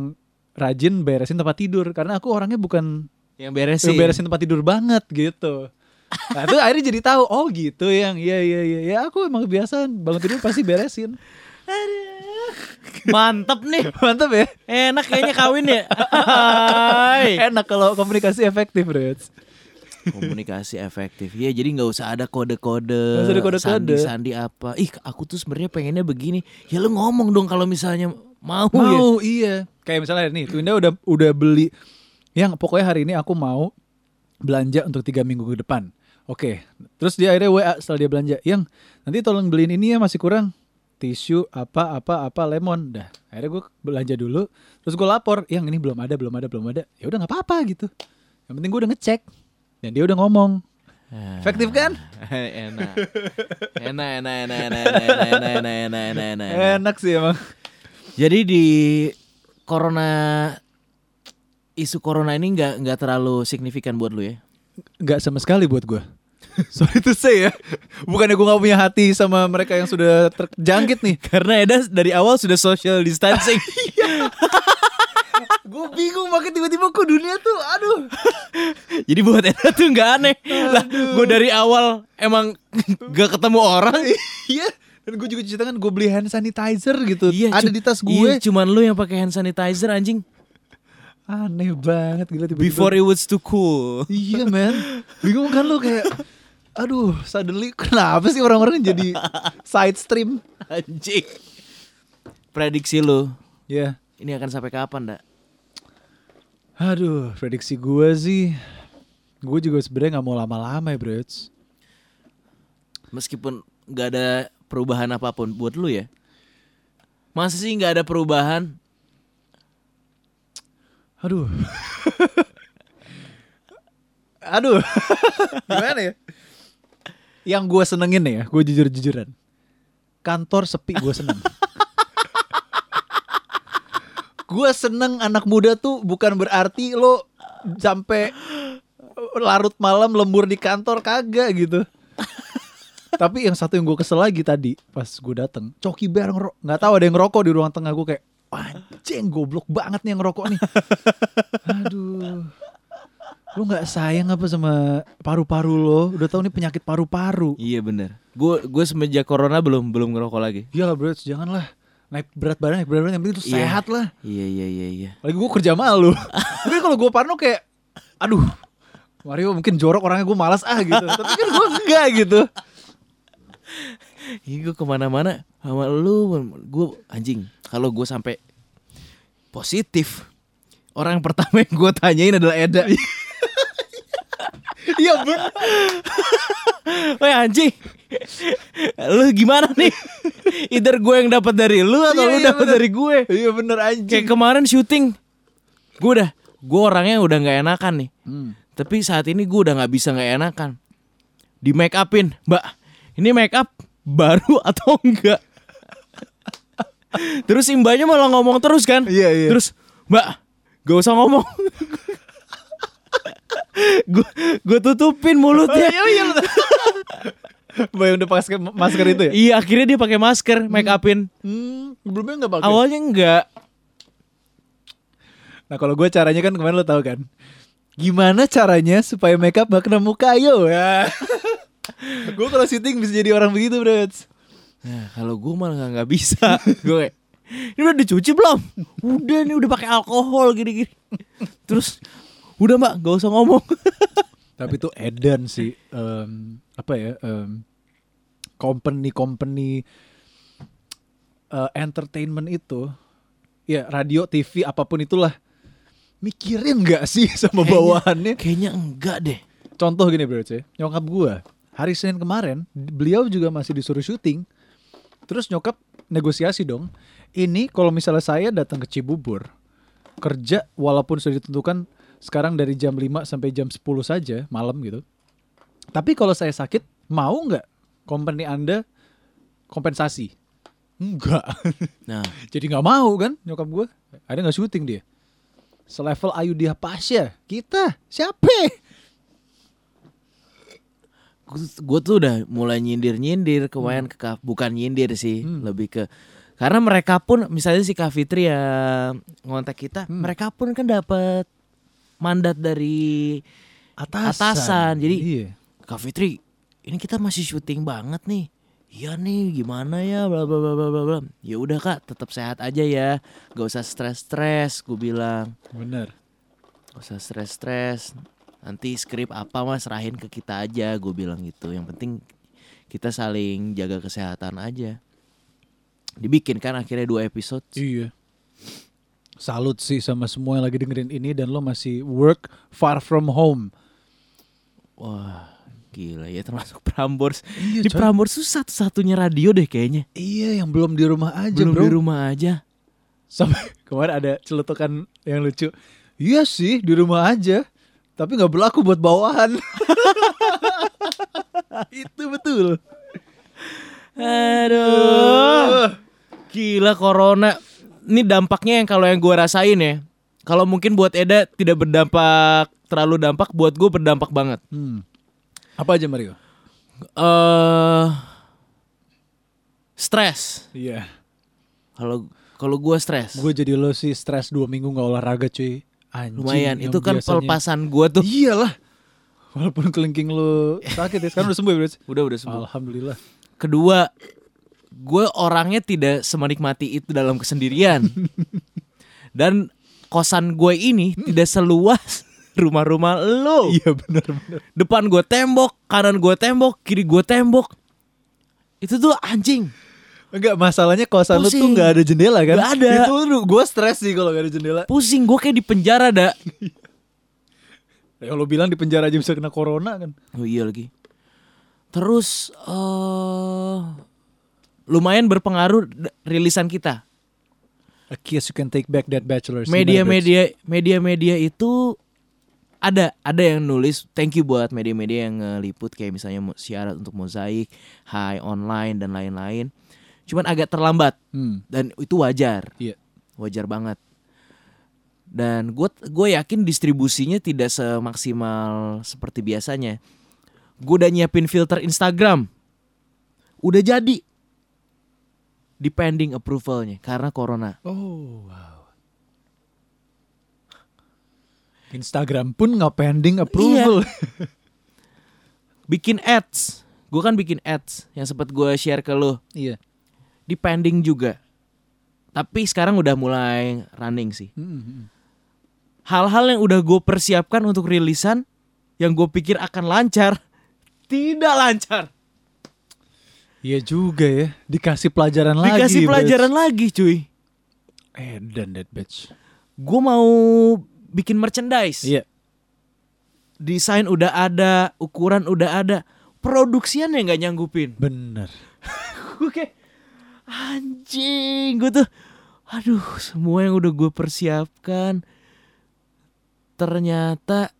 rajin beresin tempat tidur karena aku orangnya bukan yang beresin. yang beresin tempat tidur banget gitu. Nah itu akhirnya jadi tahu oh gitu yang iya iya iya ya aku emang kebiasaan bangun tidur pasti beresin. Mantep nih. Mantap ya. Enak kayaknya kawin ya. Enak kalau komunikasi efektif, Bro. Komunikasi efektif. Iya, jadi nggak usah ada kode-kode. Sandi-sandi apa. Ih, aku tuh sebenarnya pengennya begini. Ya lu ngomong dong kalau misalnya mau, ya. Mau iya. Kayak misalnya nih, Twinda udah udah beli yang pokoknya hari ini aku mau belanja untuk tiga minggu ke depan. Oke, terus dia akhirnya WA setelah dia belanja, yang nanti tolong beliin ini ya masih kurang tisu apa apa apa lemon dah akhirnya gue belanja dulu terus gue lapor yang ini belum ada belum ada belum ada ya udah nggak apa-apa gitu yang penting gue udah ngecek dan dia udah ngomong Efektif kan? enak. Enak, enak, enak, enak, enak, enak, enak, enak, enak, enak, enak. Enak sih emang. Jadi di corona isu corona ini nggak nggak terlalu signifikan buat lu ya? Nggak sama sekali buat gue. Sorry to say ya. Bukannya gue gak punya hati sama mereka yang sudah terjangkit nih. Karena Eda dari awal sudah social distancing. gue bingung makanya tiba-tiba kok dunia tuh aduh. Jadi buat Eda tuh nggak aneh. Lah, gue dari awal emang gak ketemu orang. Iya. Dan gue juga cerita kan gue beli hand sanitizer gitu. Ada cu- di tas gue. Iya, cuman lu yang pakai hand sanitizer anjing. Aneh banget gila tiba-tiba. Before it was too cool. Iya men Bingung kan lu kayak Aduh suddenly Kenapa sih orang-orang jadi Side stream Anjing. Prediksi lu Ya ini akan sampai kapan, Dak? Aduh prediksi gue sih Gue juga sebenarnya gak mau lama-lama ya bro Meskipun nggak ada perubahan apa pun buat lu ya. Masa sih nggak ada perubahan? Aduh Aduh Gimana ya Yang gue senengin ya Gue jujur-jujuran. Kantor sepi gue seneng. Gue seneng anak muda tuh Bukan berarti lo Sampai Larut malam lembur di kantor Kagak gitu. Tapi yang satu yang gue kesel lagi tadi Pas gue dateng Coki Bear ngerok Gak tahu ada yang ngerokok di ruang tengah gue kayak Anjing goblok banget nih yang ngerokok nih. Aduh. Lu nggak sayang apa sama paru-paru lo? Udah tahu nih penyakit paru-paru. Iya bener. Gue gue semenjak corona belum belum ngerokok lagi. Iya lah bro, janganlah. Naik berat badan, naik berat badan yang penting tuh Iya. sehat lah. Iya iya iya iya. Lagi gue kerja malu. Mungkin kalau gue parno kayak, aduh, Mario mungkin jorok orangnya gue malas ah gitu. Tapi kan gue enggak gitu. Iya gue ke mana-mana sama lu, gue anjing. Kalau gue sampai positif, orang yang pertama yang gue tanyain adalah Eda. Iya bener. Woi anjing, lu gimana nih? Either gue yang dapat dari lu atau Iya, lu iya, dapat dari gue. Iya bener anjing. Kayak kemarin syuting, gue udah, gue orangnya udah nggak enakan nih. Hmm. Tapi saat ini gue udah nggak bisa nggak enakan. Di make upin, Mbak. Ini make up baru atau enggak? Terus si mbaknya malah ngomong terus kan? Iya, iya. Terus, Mbak, gak usah ngomong. Gue gue tutupin mulutnya. Iya iya. Mbak yang udah pakai masker itu ya? Iya, akhirnya dia pakai masker, make upin. Hmm, sebelumnya nggak pakai. Awalnya enggak. Nah kalau gue caranya kan kemarin lo tau kan Gimana caranya supaya makeup gak kena muka yo ya Gue kalau syuting bisa jadi orang begitu bro Nah, kalau gue malah nggak- bisa. gue ini udah dicuci belum? Udah nih, udah pakai alkohol gini-gini. Terus, udah mbak, gak usah ngomong. Tapi itu edan sih em, Apa ya em, Company-company eh, Entertainment itu Ya radio, TV, apa pun itulah Mikirin gak sih sama Kayaknya- bawahannya Kayaknya enggak deh. Contoh gini bro C Nyokap gue Hari Senin kemarin Beliau juga masih disuruh syuting Terus nyokap negosiasi dong Ini kalau misalnya saya datang ke Cibubur Kerja walaupun sudah ditentukan Sekarang dari jam 5 sampai jam 10 saja Malam gitu. Tapi kalau saya sakit Mau nggak company anda Kompensasi? Enggak Nah, Jadi nggak mau kan nyokap gue Ada nggak syuting dia? Selevel Ayu Dia Pasya Kita Siapa? Gue tuh udah mulai nyindir-nyindir kemarin ke Kak- bukan nyindir sih, Hmm. lebih ke karena mereka pun misalnya si Kak Fitri ya ngontak kita, Hmm. mereka pun kan dapat mandat dari Atasan, Atasan, jadi- iya. Kak Fitri, ini kita masih syuting banget nih. Iya nih, gimana ya, bla bla bla bla bla. Ya udah kak, tetap sehat aja ya, gak usah stres-stres. Gue bilang, bener gak usah stres-stres. Nanti skrip apa mas serahin ke kita aja, gue bilang gitu. Yang penting kita saling jaga kesehatan aja. Dibikin kan akhirnya dua episode. Iya. Salut sih sama semua yang lagi dengerin ini dan lo masih work far from home. Wah, gila ya termasuk Prambors. Iya, Di Prambors tuh satu-satunya radio deh kayaknya. Iya, yang belum di rumah aja, Belum bro. di rumah aja. Sampai kemarin ada celutukan yang lucu. Iya sih, di rumah aja. Tapi nggak berlaku buat bawahan. itu betul. Aduh. Gila corona. Ini dampaknya yang kalau yang gue rasain ya. Kalau mungkin buat Eda tidak berdampak terlalu dampak, buat gue berdampak banget. Hmm. Apa aja Mario? Eh stres. Iya. Kalau kalau gue stres. Gue jadi lo sih stres dua minggu nggak olahraga cuy. Anjing, Lumayan. Itu kan biasanya- pelepasan gue tuh. Iyalah. Walaupun kelingking lo sakit ya, sekarang udah sembuh ya Bro? Udah udah sembuh. Alhamdulillah. Kedua, gue orangnya tidak semenikmati itu dalam kesendirian. Dan kosan gue ini tidak seluas rumah-rumah lo. Iya benar-benar. Depan gue tembok, kanan gue tembok, kiri gue tembok. Itu tuh anjing. Enggak masalahnya kosan lu tuh nggak ada jendela kan? Nggak ada. Itu gue stres sih kalau nggak ada jendela. Pusing gue kayak di penjara dah. Ya, kalau bilang di penjara aja bisa kena corona kan? Oh iya lagi. Terus eh lumayan berpengaruh rilisan kita. A kiss you can take back that bachelor. Media-media media-media itu ada ada yang nulis thank you buat media-media yang ngeliput kayak misalnya syarat untuk mozaik, high online dan lain-lain. Cuman agak terlambat Hmm, dan itu wajar. iya. Wajar banget. Dan gue gue yakin distribusinya tidak semaksimal seperti biasanya. Gue udah nyiapin filter Instagram. Udah jadi. Depending approvalnya karena corona. Oh wow. Instagram pun nggak pending approval. Bikin ads. Gue kan bikin ads yang sempat gue share ke lo. Iya. Di pending juga. Tapi sekarang udah mulai running sih. Hmm, hmm. Hal-hal yang udah gue persiapkan untuk rilisan yang gue pikir akan lancar tidak lancar. Iya juga ya. Dikasih pelajaran lagi. Dikasih pelajaran lagi cuy. Eh dan that bitch. Gue mau bikin merchandise. Iya. Desain udah ada, ukuran udah ada. Produksian yang nggak nyanggupin. Bener. Gue kayak anjing. Gue tuh, aduh semua yang udah gue persiapkan ternyata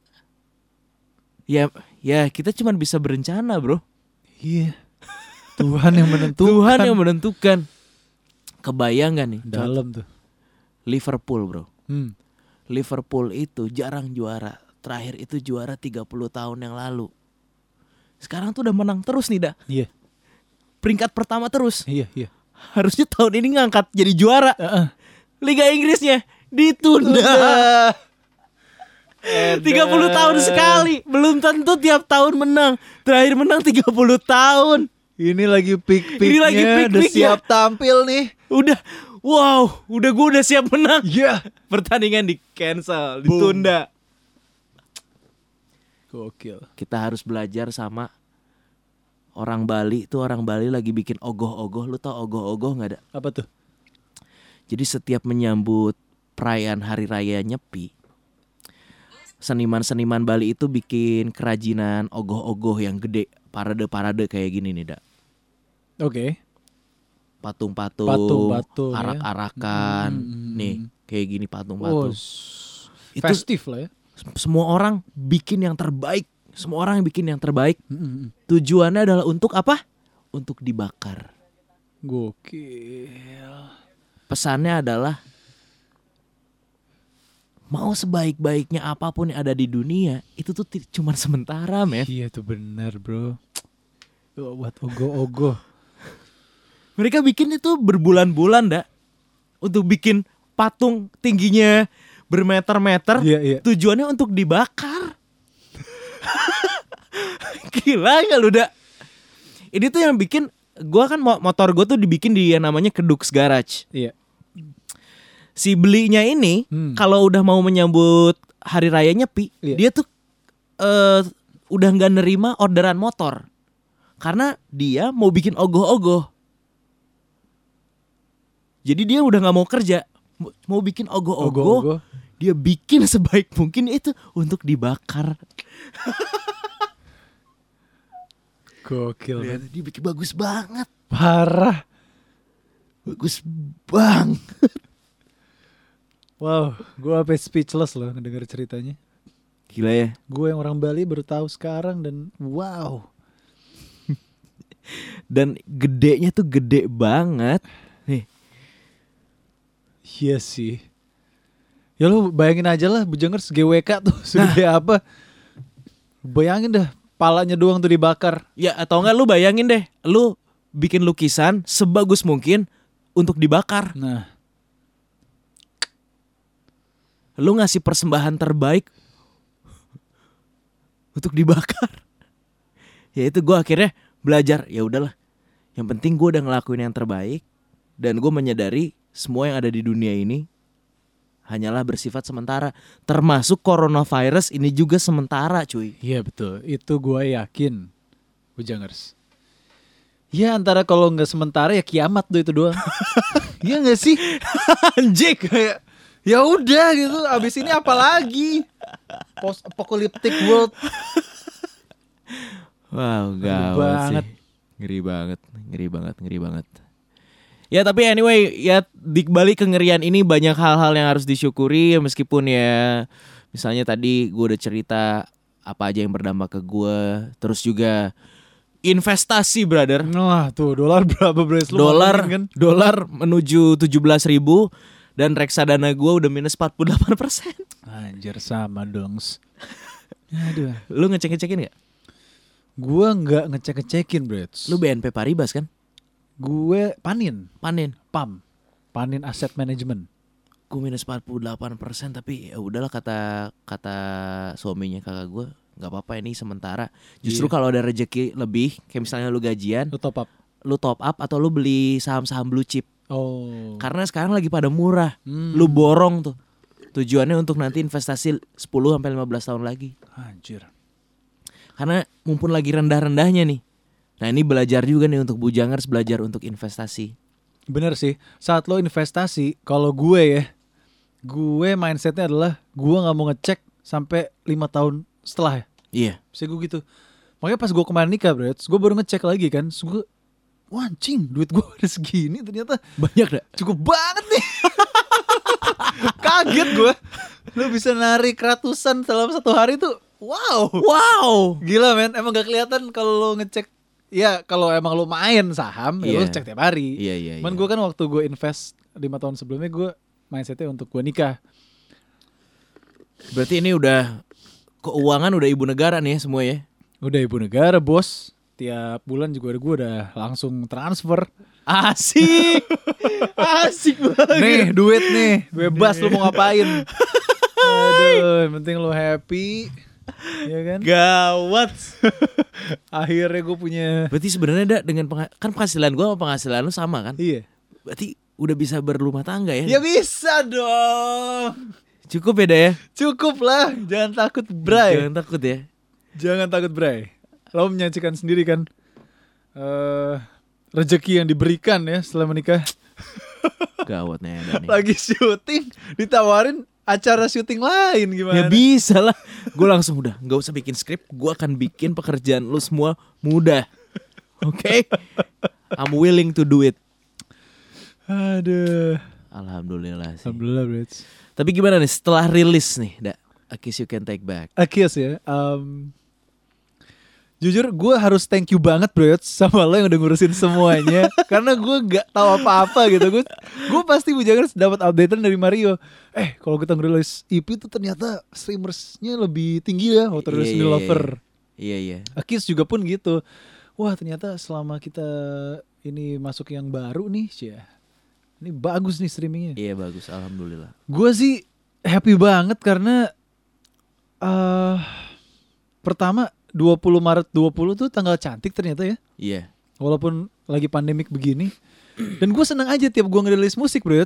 ya ya kita cuman bisa berencana bro. Iya. Tuhan yang menentukan. Tuhan yang menentukan. Kebayang gak nih? dalam tuh. Liverpool bro. Hmm. Liverpool itu jarang juara. Terakhir itu juara 30 tahun yang lalu. Sekarang tuh udah menang terus nih dah. Iya. Peringkat pertama terus. Iya, iya. Harusnya tahun ini ngangkat jadi juara. Heeh. Liga Inggrisnya ditunda. 30 tahun sekali. Belum tentu tiap tahun menang. Terakhir menang 30 tahun. Ini lagi peak-peaknya. Ini lagi Udah peak-peaknya. siap tampil nih. Udah wow, udah gue udah siap menang. Iya. Pertandingan di cancel, ditunda. Gokil. Kita harus belajar sama orang Bali tuh orang Bali lagi bikin ogoh-ogoh. Lu tau ogoh-ogoh nggak ada? Apa tuh? Jadi setiap menyambut perayaan hari raya Nyepi, seniman-seniman Bali itu bikin kerajinan ogoh-ogoh yang gede, parade-parade kayak gini nih, Dak. Oke. Patung-patung, Patung-patung, ya. arak-arakan, Hmm. nih kayak gini Oh, patung-patung. s- Itu- festif lah ya. Semua orang bikin yang terbaik, semua orang yang bikin yang terbaik. Hmm. Tujuannya adalah untuk apa? Untuk dibakar. Gokil. Pesannya adalah mau sebaik-baiknya apa pun yang ada di dunia itu tuh cuman sementara, men. Iya tuh benar, Bro. Buat ogo-ogo. Mereka bikin itu berbulan-bulan, dak, untuk bikin patung tingginya bermeter-meter. Iya, iya. Tujuannya untuk dibakar. Gila gak lu, dak? Ini tuh yang bikin gua kan mo- motor gue tuh dibikin di yang namanya Kedux Garage. Iya. Si belinya ini Hmm. kalau udah mau menyambut hari raya Nyepi, Iya. dia tuh eh udah nggak nerima orderan motor. Karena dia mau bikin ogoh-ogoh. Jadi dia udah nggak mau kerja, Mau- bikin ogoh-ogoh. Dia bikin sebaik mungkin itu untuk dibakar. Gokil. Lihat, man. dia bikin bagus banget. Parah. Bagus bang. Wow, gua sampai speechless loh ngedenger ceritanya. Gila ya. Gue yang orang Bali baru tahu sekarang dan wow. dan gedenya tuh gede banget. Nih, Iya sih. Ya lu bayangin aja lah Bujangers GWK tuh segede apa. Bayangin dah palanya doang tuh dibakar. ya atau enggak lu bayangin deh, lu bikin lukisan sebagus mungkin untuk dibakar. Nah, Lu ngasih persembahan terbaik untuk dibakar. Ya itu gue akhirnya belajar ya udahlah. Yang penting gue udah ngelakuin yang terbaik dan gue menyadari semua yang ada di dunia ini hanyalah bersifat sementara. Termasuk coronavirus ini juga sementara, cuy. iya betul. Itu gue yakin Bujangers. Ya antara kalau nggak sementara ya kiamat tuh itu doang. Iya nggak sih? Anjing. Kayak ya udah gitu. Abis ini apa lagi? Post apocalyptic world. Wow, gawat banget. sih. Ngeri banget, ngeri banget, ngeri banget. Ya tapi anyway, ya di balik kengerian ini banyak hal-hal yang harus disyukuri ya meskipun ya misalnya tadi gue udah cerita apa aja yang berdampak ke gue, terus juga investasi brother. Wah tuh dolar berapa? Lu dolar kan? dolar menuju 17.000 ribu dan reksadana gue udah minus 48 persen. Anjir sama dong. Aduh. Lu ngecek-ngecekin gak? Gua nggak ngecek-ngecekin, Brits. Lu BNP Paribas kan? gue panin, Panen. PAM. Panin Asset Management. gue minus 48 persen tapi ya udahlah kata kata suaminya kakak gue nggak apa-apa ini sementara justru Iya. kalau ada rezeki lebih kayak misalnya lu gajian Lu top up. Lu top up atau lu beli saham-saham blue chip Oh. karena sekarang lagi pada murah Hmm. lu borong tuh tujuannya untuk nanti investasi 10 sampai 15 tahun lagi Anjir. karena mumpun lagi rendah-rendahnya nih nah ini belajar juga nih untuk bujangers belajar untuk investasi Bener sih. Saat lo investasi, kalau gue ya, gue mindsetnya adalah gue nggak mau ngecek sampai lima tahun setelah ya. iya Bisa gue gitu. Makanya pas gue kemarin nikah, Brits, gue baru ngecek lagi kan. Terus gue, wah anjing, duit gue udah segini ternyata banyak dah cukup banget nih. Kaget gue. Lo bisa narik ratusan dalam satu hari tuh. Wow. wow Gila men, emang gak kelihatan kalau lo ngecek Ya kalau emang lo main saham ya lo Iya. cek tiap hari iya iya Cuman iya. gue kan waktu gue invest lima tahun sebelumnya gue mindsetnya untuk gue nikah berarti ini udah keuangan udah ibu negara nih ya semua ya Udah ibu negara bos Tiap bulan juga gue udah langsung transfer Asik. Asik banget. Nih duit nih Bebas lo mau ngapain Aduh yang penting lo happy Ya kan Gawat. Akhirnya gue punya Berarti sebenarnya ada dengan pengha- kan penghasilan gua sama penghasilan lu sama kan? Iya Berarti udah bisa berumah tangga ya? Ya bisa dong Cukup ya, Da, ya? Cukup lah Jangan takut bray Jangan takut ya. Jangan takut Bray. Lo menyaksikan sendiri kan eh rezeki yang diberikan ya setelah menikah. Gawat nih. Lagi syuting ditawarin acara syuting lain gimana? Ya bisa lah. Gue langsung udah nggak usah bikin skrip. Gue akan bikin pekerjaan lu semua mudah. Oke? I'm willing to do it. Aduh. Alhamdulillah sih. Alhamdulillah, Brits. Tapi gimana nih setelah rilis nih, Da? A Kiss You Can Take Back. Akis ya. em, jujur gue harus thank you banget bro sama lo yang udah ngurusin semuanya karena gue gak tahu apa-apa gitu gue gue pasti bujangan dapat updatean dari Mario eh kalau kita ngerilis EP tuh ternyata streamersnya lebih tinggi ya Iya, rilis iya, New iya. Lover Iya iya. Akis juga pun gitu. Wah ternyata selama kita ini masuk yang baru nih, sih Ini bagus nih streamingnya. Iya bagus. Alhamdulillah. Gue sih happy banget karena eh pertama 20 Maret 20 tuh tanggal cantik ternyata ya. Iya. Walaupun lagi pandemik begini. Dan gue seneng aja tiap gue ngerilis musik, bro.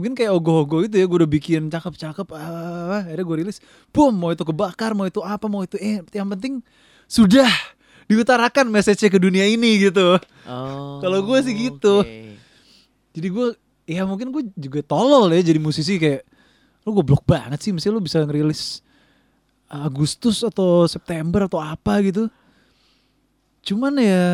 Mungkin kayak ogoh-ogoh itu ya, gue udah bikin cakep-cakep, ah, akhirnya gue rilis, boom, mau itu kebakar, mau itu apa, mau itu eh, yang penting sudah diutarakan message ke dunia ini gitu. Oh. Kalau gue sih gitu. oke. Jadi gue, ya mungkin gue juga tolol ya jadi musisi kayak, lu goblok banget sih, mesti lu bisa ngerilis Agustus atau September atau apa gitu. Cuman ya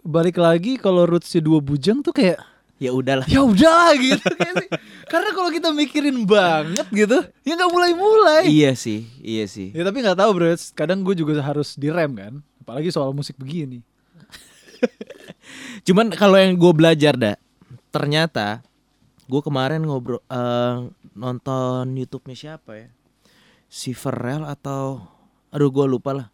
balik lagi kalau rootsnya dua bujang tuh kayak Ya udahlah. ya udahlah gitu kayak sih. karena kalau kita mikirin banget gitu ya nggak mulai-mulai iya sih, iya sih. ya tapi nggak tahu bro kadang gue juga harus direm kan apalagi soal musik begini Cuman kalau yang gue belajar dah, ternyata gue kemarin ngobrol eh, nonton YouTube-nya siapa ya? Si Pharrell atau aduh gue lupa lah.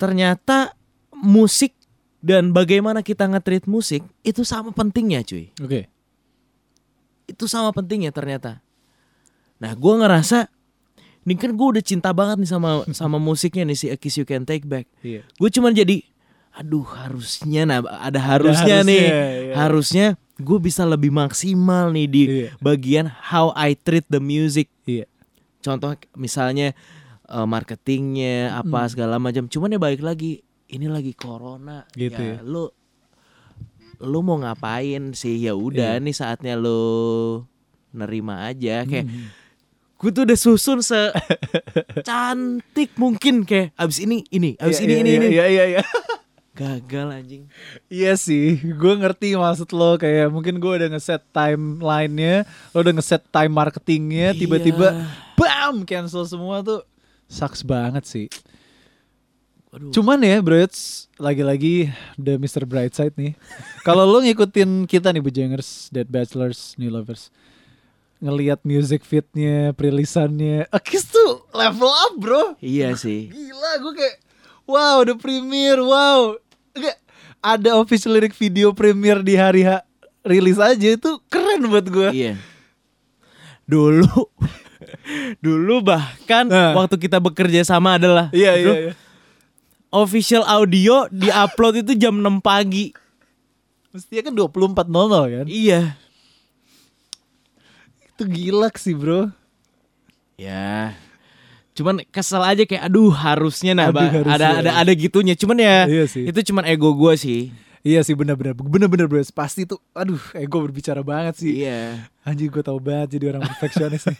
Ternyata musik dan bagaimana kita nge-treat musik itu sama pentingnya cuy. Oke. Itu sama pentingnya ternyata. Nah gue ngerasa ini kan gue udah cinta banget nih sama sama musiknya nih si A Kiss You Can Take Back. Iya. Gue cuman jadi aduh harusnya nah ada harusnya, harusnya, nih iya. harusnya gue bisa lebih maksimal nih di Iya. bagian how I treat the music Iya. Contoh misalnya eh, marketingnya apa segala macam cuman ya balik lagi ini lagi corona Gitu ya. lu lu mau ngapain sih ya udah Iya. nih saatnya lu nerima aja kayak Hmm. gue tuh udah susun se cantik mungkin kayak abis ini ini abis Iya, ini iya, ini iya, ini Iya iya iya. Gagal anjing Iya sih, gue ngerti maksud lo kayak mungkin gue udah ngeset timelinenya, lo udah ngeset time marketingnya, Iya. tiba-tiba bam cancel semua tuh sucks banget sih. Waduh. Cuman ya, bro, lagi-lagi the Mr. Brightside nih. Kalau lo ngikutin kita nih Bujangers, Dead Bachelors, New Lovers, ngelihat music fitnya, perilisannya, Akis tuh level up bro. iya sih Gila gue kayak wow the premiere wow Enggak ada official lyric video premiere di hari ha rilis aja itu keren buat gue. iya dulu dulu bahkan Nah. waktu kita bekerja sama adalah Iya iya bro, iya. official audio diupload itu jam 6 pagi Mestinya kan 24.00 kan. iya Itu gila sih bro. ya cuman kesel aja kayak aduh harusnya nah Aduh, harusnya. ada ada ada gitunya cuman ya Iya sih. itu cuman ego gue sih Iya sih bener-bener bro. Pasti tuh aduh ego berbicara banget sih. iya Anjir gue tau banget jadi orang perfeksionis nih.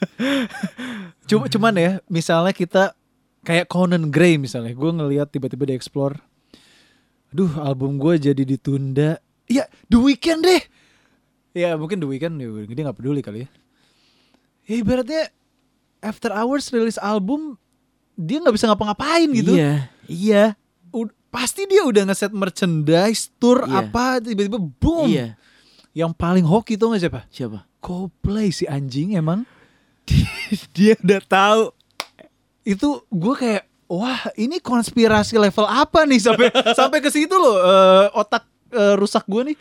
Cuma cuman ya, misalnya kita kayak Conan Gray misalnya, gue ngelihat tiba-tiba di explore, aduh album gue jadi ditunda. Iya, The Weeknd deh. Ya mungkin The Weeknd ya, dia nggak peduli kali ya. Ya ibaratnya After Hours rilis album, dia nggak bisa ngapa-ngapain gitu. iya iya Ud- pasti dia udah ngeset merchandise, tour Iya. apa, tiba-tiba boom. iya Yang paling hoki tuh nggak siapa? siapa Coldplay si anjing emang dia udah tahu itu gue kayak wah ini konspirasi level apa nih sampai sampai ke situ loh eh, otak eh, rusak gue nih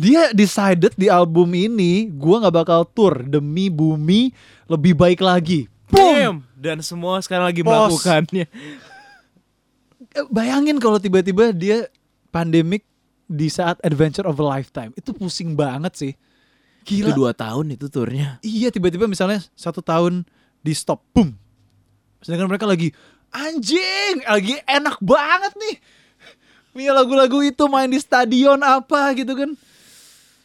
dia decided di album ini gue nggak bakal tour demi bumi lebih baik lagi boom Bam! dan semua sekarang lagi Pos. melakukannya Eh, bayangin kalau tiba-tiba dia pandemik di saat adventure of a lifetime itu pusing banget sih itu gila dua tahun itu turnya Iya tiba-tiba misalnya satu tahun di stop, boom. Sedangkan mereka lagi anjing, lagi enak banget nih. Punya lagu-lagu itu main di stadion apa gitu kan.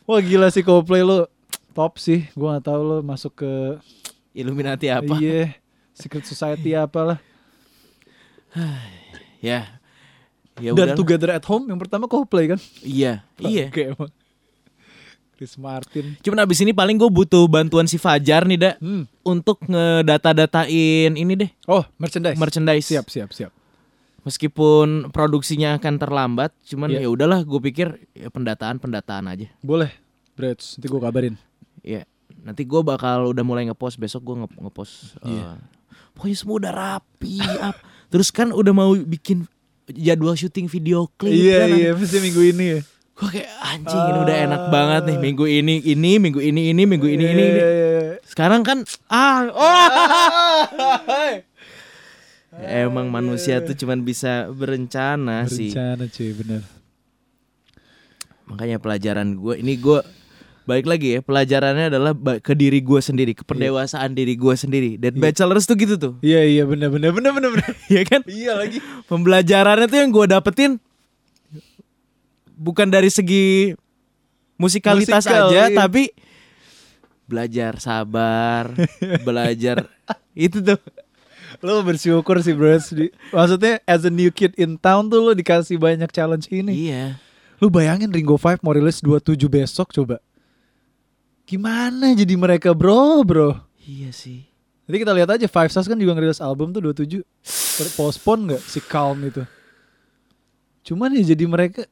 Wah gila sih Coldplay lo top sih. Gua nggak tahu lo masuk ke Illuminati apa Iya, Secret Society apalah. ya ya Dan udah Together at Home yang pertama Coldplay kan. iya iya Oke emang. Chris Martin. cuman abis ini paling gue butuh bantuan si Fajar nih dak Hmm. untuk ngedata-datain ini deh Oh, merchandise. merchandise Siap, siap, siap. Meskipun produksinya akan terlambat cuman Iya. ya udahlah gue pikir ya pendataan pendataan aja Boleh. Brats, nanti gue kabarin. ya nanti gue bakal udah mulai ngepost besok gue nge ngepost Iya. eh, pokoknya semua udah rapi up. terus kan udah mau bikin jadwal syuting video klip Iya, kan iya, pasti minggu ini ya. gue kayak anjing ini udah enak banget nih minggu ini ini minggu ini ini minggu ini ini, ini. Iya, iya, iya. sekarang kan ah oh emang manusia tuh cuman bisa berencana, sih Berencana cuy, bener. makanya pelajaran gue ini gue balik lagi ya pelajarannya adalah ke diri gue sendiri ke pendewasaan diri gue sendiri Dead Bachelors tuh gitu tuh Iya, iya, bener, bener, bener, bener, bener. ya kan iya lagi. pembelajarannya tuh yang gue dapetin bukan dari segi musikalitas Musikal, aja iya. tapi belajar sabar belajar itu tuh Lo bersyukur sih bro. Maksudnya as a new kid in town tuh lo dikasih banyak challenge ini. iya Lu bayangin Ringo 5 mau rilis 27 besok coba. Gimana jadi mereka bro, bro? iya sih Jadi kita lihat aja Five Stars kan juga ngerilis album tuh 27 Postpone gak si Calm itu Cuman ya jadi mereka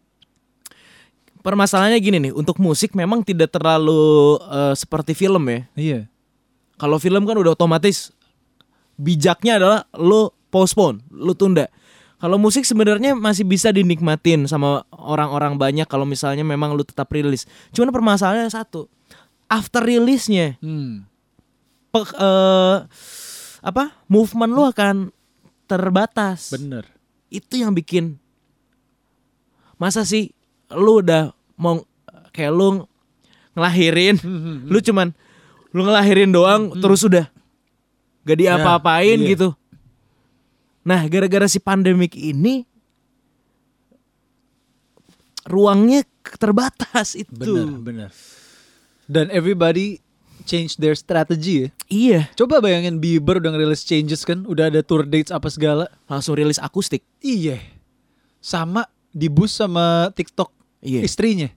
permasalahannya gini nih, untuk musik memang tidak terlalu eh, seperti film ya. Iya. Kalau film kan udah otomatis bijaknya adalah lo postpone, lo tunda. Kalau musik sebenarnya masih bisa dinikmatin sama orang-orang banyak kalau misalnya memang lu tetap rilis. Cuman permasalahannya satu, after rilisnya, Hmm. pe- eh, apa movement lu akan terbatas. Bener. Itu yang bikin masa sih lu udah mau kayak lu ngelahirin, Hmm, lu cuman lu ngelahirin doang terus udah gak diapa-apain iya. gitu. Nah, gara-gara si pandemik ini ruangnya terbatas itu. Bener, bener. Dan everybody change their strategy ya. Iya, Coba bayangin Bieber udah ngerilis changes kan, udah ada tour dates apa segala. langsung rilis akustik. Iya. Sama di bus sama TikTok Iya. istrinya.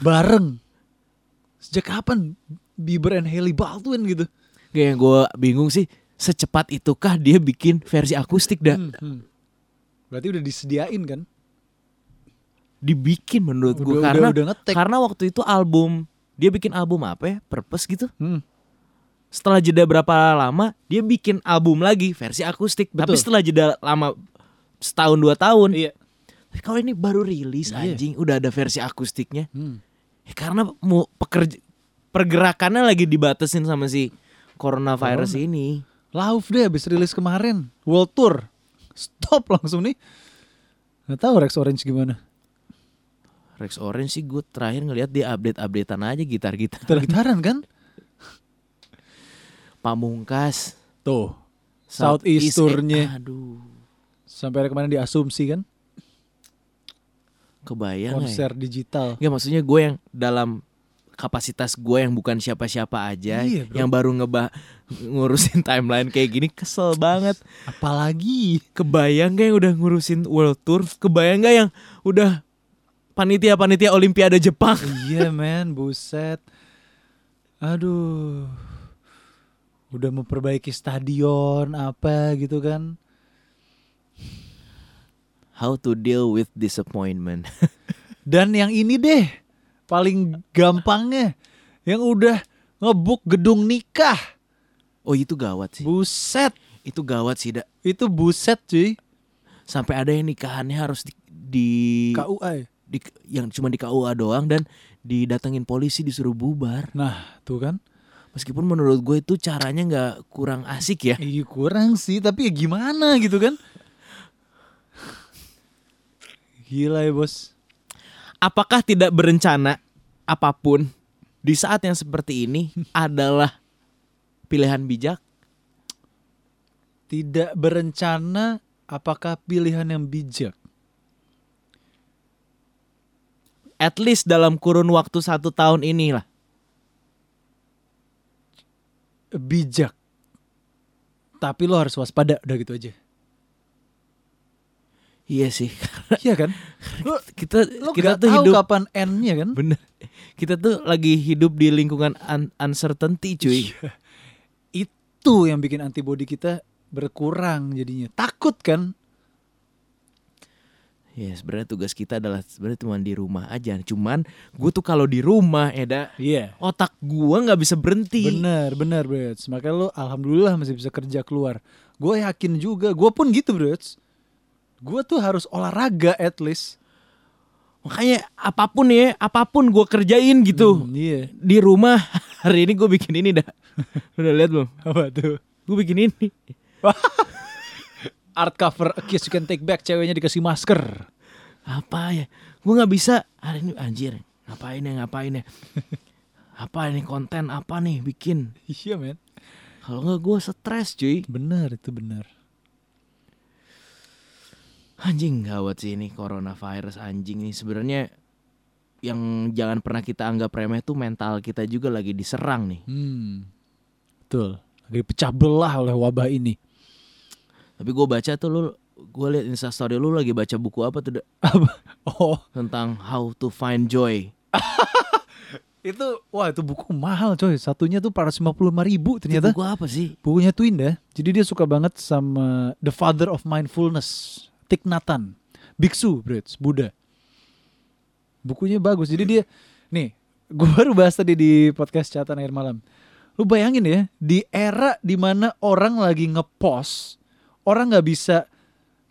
Bareng. Sejak kapan Bieber and Hailey Baldwin gitu? Kayak yang gue bingung sih, secepat itukah dia bikin versi akustik dah? Hmm, hmm. Berarti udah disediain kan? Dibikin menurut gue karena udah- udah ngetek. karena waktu itu album dia bikin album apa ya? Purpose gitu. Hmm. Setelah jeda berapa lama dia bikin album lagi versi akustik. Tapi Betul. setelah jeda lama setahun dua tahun. Iya. Tapi Kalau ini baru rilis Iya. anjing udah ada versi akustiknya. Hmm. Ya, karena mau pekerja pergerakannya lagi dibatasin sama si coronavirus Corona. ini. Lauf deh habis rilis kemarin. World Tour. Stop langsung nih. Gak tahu Rex Orange gimana. Rex Orange sih gue terakhir ngelihat dia update-updatean aja gitar-gitar. Gitar-gitaran kan? Pamungkas. Tuh. Southeast tournya. Aduh. Sampai kemarin diasumsi kan. Kebayang nggak Konser digital. ya? Nggak, maksudnya gue yang dalam kapasitas gue yang bukan siapa-siapa aja. Iya, bro. yang baru ngebah ngurusin timeline kayak gini kesel banget. Apalagi. Kebayang gak yang udah ngurusin World Tour? Kebayang gak yang udah panitia-panitia Olimpiade Jepang? iya men, buset. Aduh. Udah memperbaiki stadion apa gitu kan. How to deal with disappointment? Dan yang ini deh, paling gampangnya. Yang udah ngebuk gedung nikah. oh itu gawat sih. Buset. Itu gawat sih, dak. Itu buset cuy. Sampai ada yang nikahannya harus di, di, KUA ya? di yang cuma di KUA doang dan didatengin polisi disuruh bubar. Nah, tuh kan. Meskipun menurut gue itu caranya nggak kurang asik ya. Iya kurang sih, tapi ya gimana gitu kan. Gila ya bos. Apakah tidak berencana apa pun di saat yang seperti ini adalah pilihan bijak? Tidak berencana apakah pilihan yang bijak? At least dalam kurun waktu satu tahun inilah. Bijak. Tapi lo harus waspada, udah gitu aja. Iya sih. Iya kan? Lo, kita lo kita gak tuh tahu hidup kapan end-nya kan? bener. Kita tuh lagi hidup di lingkungan un- uncertainty, cuy. Iya. Itu yang bikin antibodi kita berkurang jadinya. Takut kan? Ya sebenarnya tugas kita adalah sebenarnya cuma di rumah aja. Cuman gue tuh kalau di rumah Eda Iya. otak gua nggak bisa berhenti. Bener, bener Brets. Makanya lo alhamdulillah masih bisa kerja keluar. Gue yakin juga, gue pun gitu Brets. Gue tuh harus olahraga at least. Makanya apa pun ya, apa pun gua kerjain gitu. Hmm, iya. Di rumah hari ini gue bikin ini dah. Udah lihat belum? Apa tuh? Gue bikin ini. Art cover A Kiss You Can Take Back ceweknya dikasih masker. Apa ya? Gue nggak bisa hari ini anjir. Ngapain ya? Ngapain ya? apa ini konten apa nih bikin? Iya men. Kalau nggak gue stres cuy. Bener itu bener. Anjing gawat sih ini coronavirus anjing nih sebenarnya yang jangan pernah kita anggap remeh tuh mental kita juga lagi diserang nih. Hmm. Betul. Lagi pecah belah oleh wabah ini. Tapi gue baca tuh lu gue liat instastory lu lagi baca buku apa tuh? Apa? Oh, tentang how to find joy. itu wah itu buku mahal coy. Satunya tuh 455 ribu Itu ternyata. buku apa sih? Bukunya Twinda. Jadi dia suka banget sama The Father of Mindfulness, Thich Nhat. Biksu, Brits, Buddha. Bukunya bagus. Jadi dia nih, gue baru bahas tadi di podcast catatan air malam. Lu bayangin ya, di era di mana orang lagi ngepost, orang nggak bisa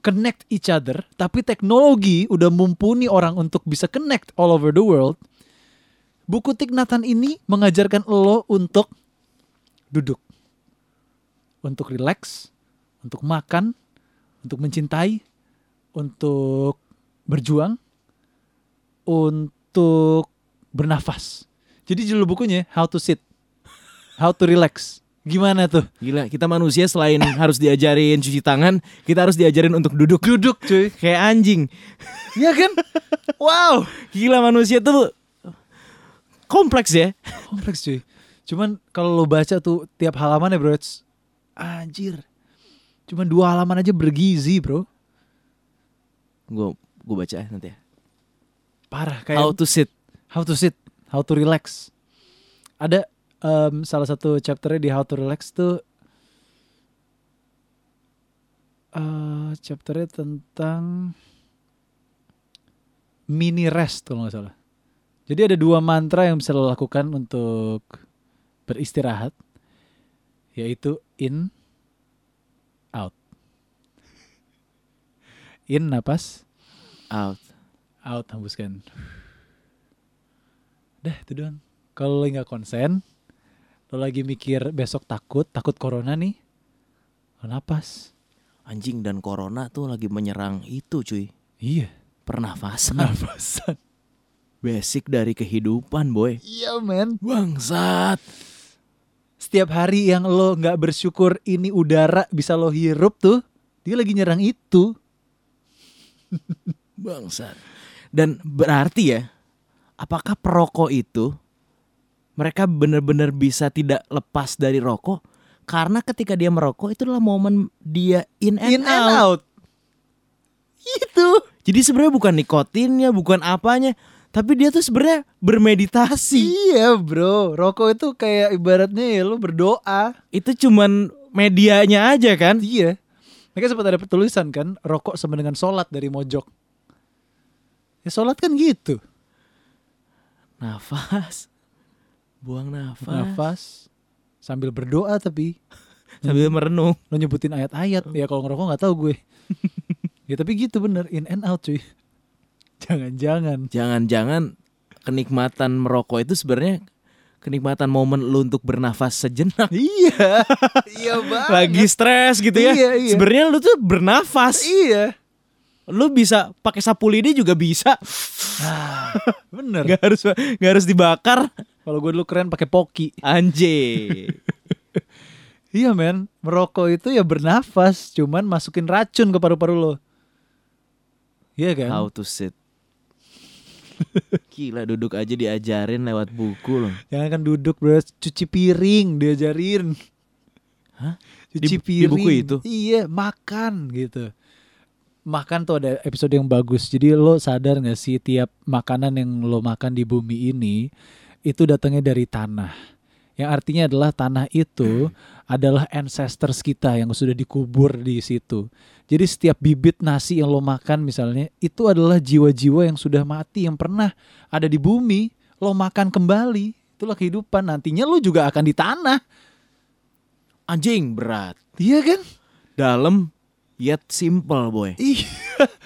connect each other, tapi teknologi udah mumpuni orang untuk bisa connect all over the world. Buku Thich Nhat ini mengajarkan lo untuk duduk, untuk relax, untuk makan, untuk mencintai, untuk berjuang, untuk bernafas. Jadi judul bukunya How to Sit, How to Relax. Gimana tuh? Gila, kita manusia selain harus diajarin cuci tangan, kita harus diajarin untuk duduk. Duduk cuy. Kayak anjing. Iya kan? wow. Gila manusia tuh kompleks ya. Kompleks cuy. Cuman kalau lo baca tuh tiap halaman ya bro, anjir. Cuman dua halaman aja bergizi bro. Gue gue baca ya nanti ya. Parah kayak How to sit. how to sit, how to relax. Ada em, salah satu chapternya di how to relax tuh eh chapternya tentang mini rest kalau nggak salah. Jadi ada dua mantra yang bisa lo lakukan untuk beristirahat, yaitu in, out. In napas, Out. out hembuskan. Dah itu doang. Kalau lo nggak konsen, lo lagi mikir besok takut, takut corona nih, lo napas. Anjing dan corona tuh lagi menyerang itu cuy. Iya, Pernafasan. napasan. Basic dari kehidupan boy. Iya men. Bangsat. Setiap hari yang lo nggak bersyukur ini udara bisa lo hirup tuh, dia lagi nyerang itu. Bangsat. Dan berarti ya, apakah perokok itu mereka benar-benar bisa tidak lepas dari rokok? Karena ketika dia merokok itu adalah momen dia in and, In and out. out. Itu. Jadi sebenarnya bukan nikotinnya, bukan apanya, tapi dia tuh sebenarnya bermeditasi. Iya bro, rokok itu kayak ibaratnya ya lo berdoa. Itu cuman medianya aja kan? Iya. Mereka sempat ada tulisan kan, rokok sama dengan sholat dari mojok. Ya sholat kan gitu. Nafas. Buang nafas. Nafas sambil berdoa tapi Sambil merenung. lo nyebutin ayat-ayat. Ya kalau ngerokok nggak tahu gue. ya tapi gitu bener, in and out cuy. Jangan-jangan. Jangan-jangan kenikmatan merokok itu sebenarnya kenikmatan momen lu untuk bernafas sejenak. iya. iya banget. Lagi stres gitu ya. Iya, iya. Sebenarnya lu tuh bernafas. Iya. Lu bisa pakai sapu lidi juga bisa. Bener. Gak harus gak harus dibakar. Kalau gue dulu keren pakai poki. Anjing. Iya men, merokok itu ya bernafas, cuman masukin racun ke paru-paru lo. Iya kan? How to sit. Gila duduk aja diajarin lewat buku loh. Jangan kan duduk bro, cuci piring diajarin. Hah? Cuci Di- di piring. buku itu? Iya, makan gitu. Makan tuh ada episode yang bagus. Jadi lo sadar gak sih tiap makanan yang lo makan di bumi ini itu datangnya dari tanah. Yang artinya adalah tanah itu adalah ancestors kita yang sudah dikubur di situ. Jadi setiap bibit nasi yang lo makan misalnya itu adalah jiwa-jiwa yang sudah mati yang pernah ada di bumi, lo makan kembali. Itulah kehidupan. Nantinya lo juga akan di tanah. Anjing berat. Iya kan? Dalam yet simple boy. Iya.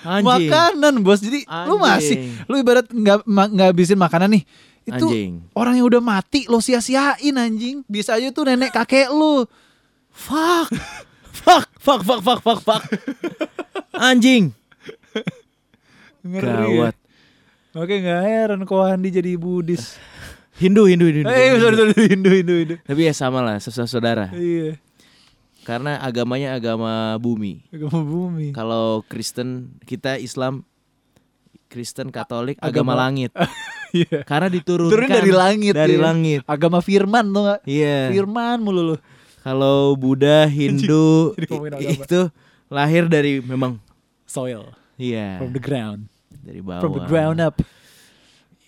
Anjing. Makanan bos. Jadi lu Anjing. masih lu ibarat nggak nggak habisin makanan nih. Itu Anjing. orang yang udah mati lo sia-siain anjing. Bisa aja tuh nenek kakek lu. Fuck. fuck, fuck, fuck, fuck, fuck, fuck. Anjing. Gawat. Oke nggak heran kok Andi jadi Buddhis. Hindu, Hindu, Hindu. Hindu. Eh sorry sorry Hindu Hindu Hindu. Tapi ya sama lah, saudara. Iya. Karena agamanya agama bumi. Agama bumi. Kalau Kristen, kita Islam, Kristen, Katolik, Agama- agama, langit. Iya. Karena diturunkan Turun dari langit. Dari iya. langit. Agama firman tuh nggak? Iya. Firman mulu lu. Kalau Buddha, Hindu itu lahir dari memang Soil iya from the ground. dari bawah. From the ground up.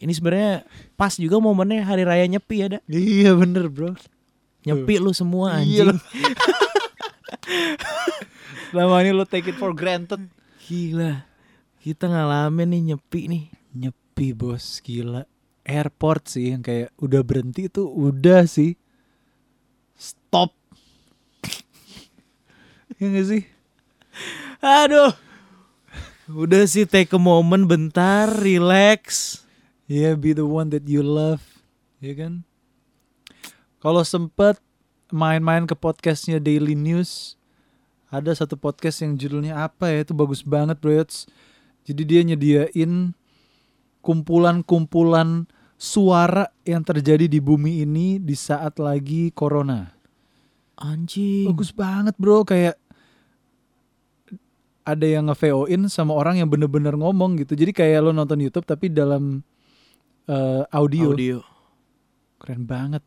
Ini sebenarnya pas juga momennya hari raya nyepi ada. Iya bener bro. Nyepi lu semua Iya anjing. lu. Selama ini lo take it for granted. Gila. Kita ngalamin nih nyepi nih. Nyepi bos gila airport sih yang kayak udah berhenti tuh udah sih stop ya gak sih? Aduh. Udah sih take a moment bentar, relax. yeah be the one that you love. Ya kan? Kalau sempet main-main ke podcastnya Daily News ada satu podcast yang judulnya apa ya? Itu bagus banget bro. Jadi dia nyediain kumpulan-kumpulan suara yang terjadi di bumi ini di saat lagi corona. Anjing. bagus banget bro. Kayak ada yang nge-VO-in sama orang yang bener-bener ngomong gitu jadi kayak lo nonton YouTube tapi dalam eh, audio. Audio. keren banget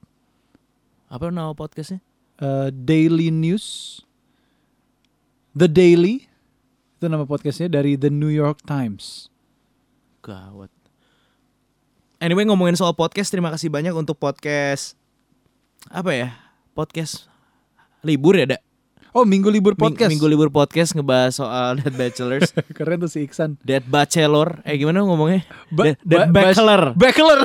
Apa nama podcastnya? Eh, Daily News The Daily itu nama podcastnya dari The New York Times Gawat. Anyway ngomongin soal podcast, terima kasih banyak untuk podcast apa ya? Podcast libur ya, Dak? Oh minggu libur Ming- podcast Minggu libur podcast ngebahas soal Dead Bachelors. keren tuh si Iksan Dead Bachelor. Eh gimana ngomongnya? Ba- Dead, Dead ba- Bachelor. Bachelor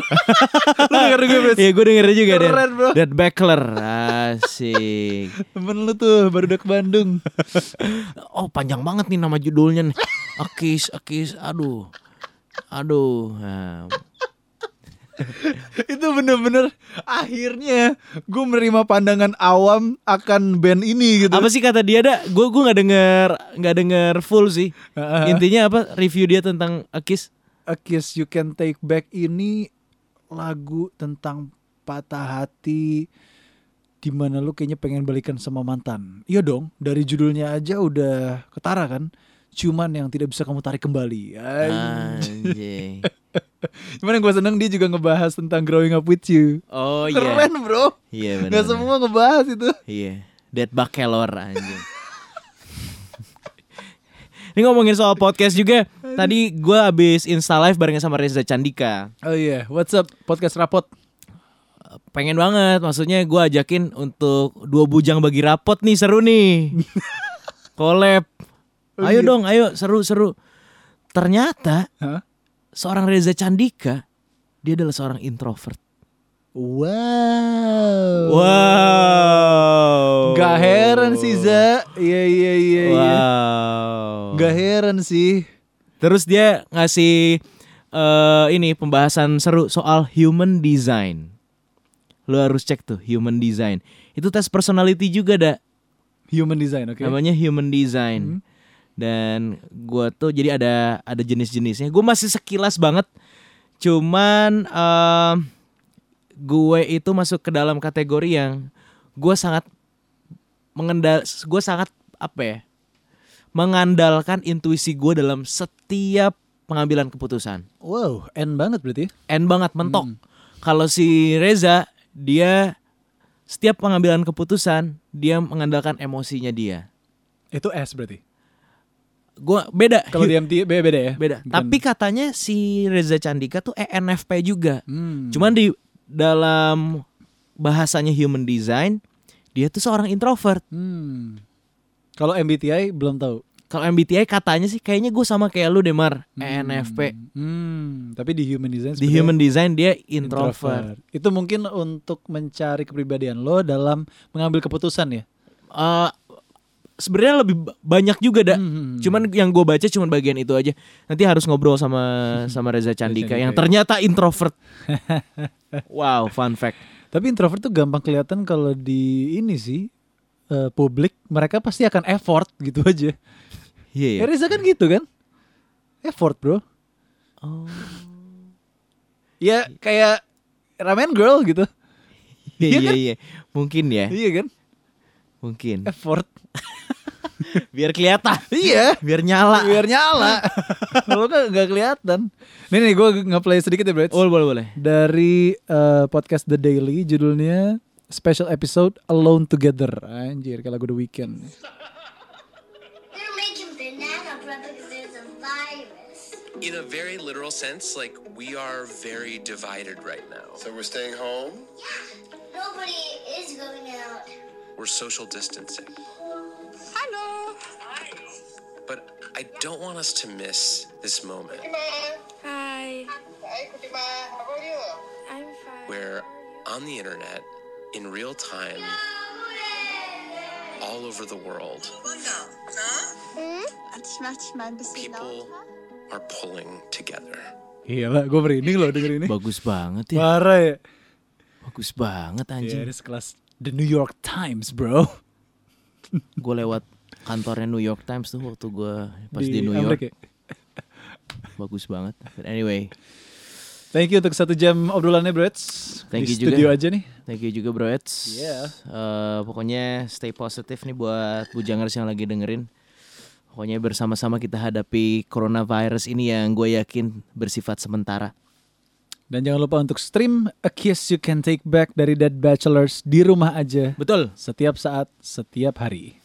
lu denger gue Bes? Iya gue denger juga Dead, Keren, bro. Dead Bachelor. Asik. temen lu tuh baru udah ke Bandung Oh panjang banget nih nama judulnya nih. Akis, Akis, aduh. Aduh. Nah, itu bener-bener akhirnya gue menerima pandangan awam akan band ini gitu. apa sih kata dia dah? Gue gue nggak denger nggak denger full sih. Intinya apa? Review dia tentang Akis. A Kiss You Can Take Back ini lagu tentang patah hati di mana lu kayaknya pengen balikan sama mantan. Iya dong, dari judulnya aja udah ketara kan. Cuman yang tidak bisa kamu tarik kembali. Anjing. Cuman yang gue seneng dia juga ngebahas tentang growing up with you. Oh iya. Keren bro. Iya benar. Gak semua ngebahas itu. Iya. Dead Bachelor anjing. Ini ngomongin soal podcast juga. Tadi gue abis insta live bareng sama Reza Candika. Oh iya, what's up podcast rapot? pengen banget maksudnya gue ajakin untuk dua bujang bagi rapot nih seru nih collab Oh, ayo iya. dong ayo seru seru ternyata Hah? Seorang Reza Candika dia adalah seorang introvert Wow. wow Gak heran sih Za. Iya iya iya. iya. wow Gak heran sih. terus dia ngasih eh ini pembahasan seru soal human design lo harus cek tuh human design itu tes personality juga dah Human design, oke. namanya human design Hmm. Dan gua tuh jadi ada ada jenis-jenisnya gue masih sekilas banget cuman em, gue itu masuk ke dalam kategori yang gue sangat mengendal gue sangat apa ya mengandalkan intuisi gue dalam setiap pengambilan keputusan Wow, N banget berarti. ya? N banget mentok Hmm. kalau si Reza dia setiap pengambilan keputusan dia mengandalkan emosinya dia Itu S berarti. Gua beda Kalau di MT beda, beda ya. beda. Bukan- Tapi katanya si Reza Candika tuh ENFP juga. Hmm. Cuman di dalam bahasanya human design, dia tuh seorang introvert. Hmm. Kalau MBTI belum tahu. Kalau MBTI katanya sih kayaknya gue sama kayak lu Demar, Hmm. ENFP. Hmm. Tapi di human design Di human design dia introvert. Itu mungkin untuk mencari kepribadian lo dalam mengambil keputusan ya. Eh, Sebenarnya lebih ba- banyak juga dah. Hmm. Cuman yang gue baca cuman bagian itu aja. Nanti harus ngobrol sama sama Reza Candika yang ya. ternyata introvert. wow, fun fact. Tapi introvert tuh gampang kelihatan kalau di ini sih eh, publik mereka pasti akan effort gitu aja. Iya ya. Ya Reza kan gitu kan? Effort bro. Oh. Ya kayak ramen girl gitu. Iya Iya iya kan? iya. Mungkin ya. Iya kan? Mungkin. Effort. Biar kelihatan. iya. Biar nyala. Biar nyala. Kalau nggak nggak kelihatan. Nih nih gue nge-play sedikit ya Brad. Oh, boleh boleh. Dari eh, podcast The Daily judulnya Special Episode Alone Together. Anjir kayak lagu The virus. In a very literal sense, like we are very divided right now. So we're staying home? Nobody is going out. We're social distancing. Hello. But I don't want us to miss this moment. Hi. where on the internet, in real time, all over the world, bisschen people are pulling together. Gila, gue merinding loh denger ini. Bagus banget ya. Parah ya. Bagus banget Iya, anjing. ini sekelas The New York Times, bro. Gue lewat kantornya New York Times tuh waktu gue pas di, New Amerika York. Bagus banget. But anyway, Thank you untuk satu jam obrolannya, Brits. Thank Di you juga. studio aja nih. thank you juga bro Eds. Yeah. Eh, pokoknya stay positif nih buat bujangers yang lagi dengerin. Pokoknya bersama-sama kita hadapi coronavirus ini yang gue yakin bersifat sementara. Dan jangan lupa untuk stream A Kiss You Can Take Back dari Dead Bachelors di rumah aja. Betul. Setiap saat, setiap hari.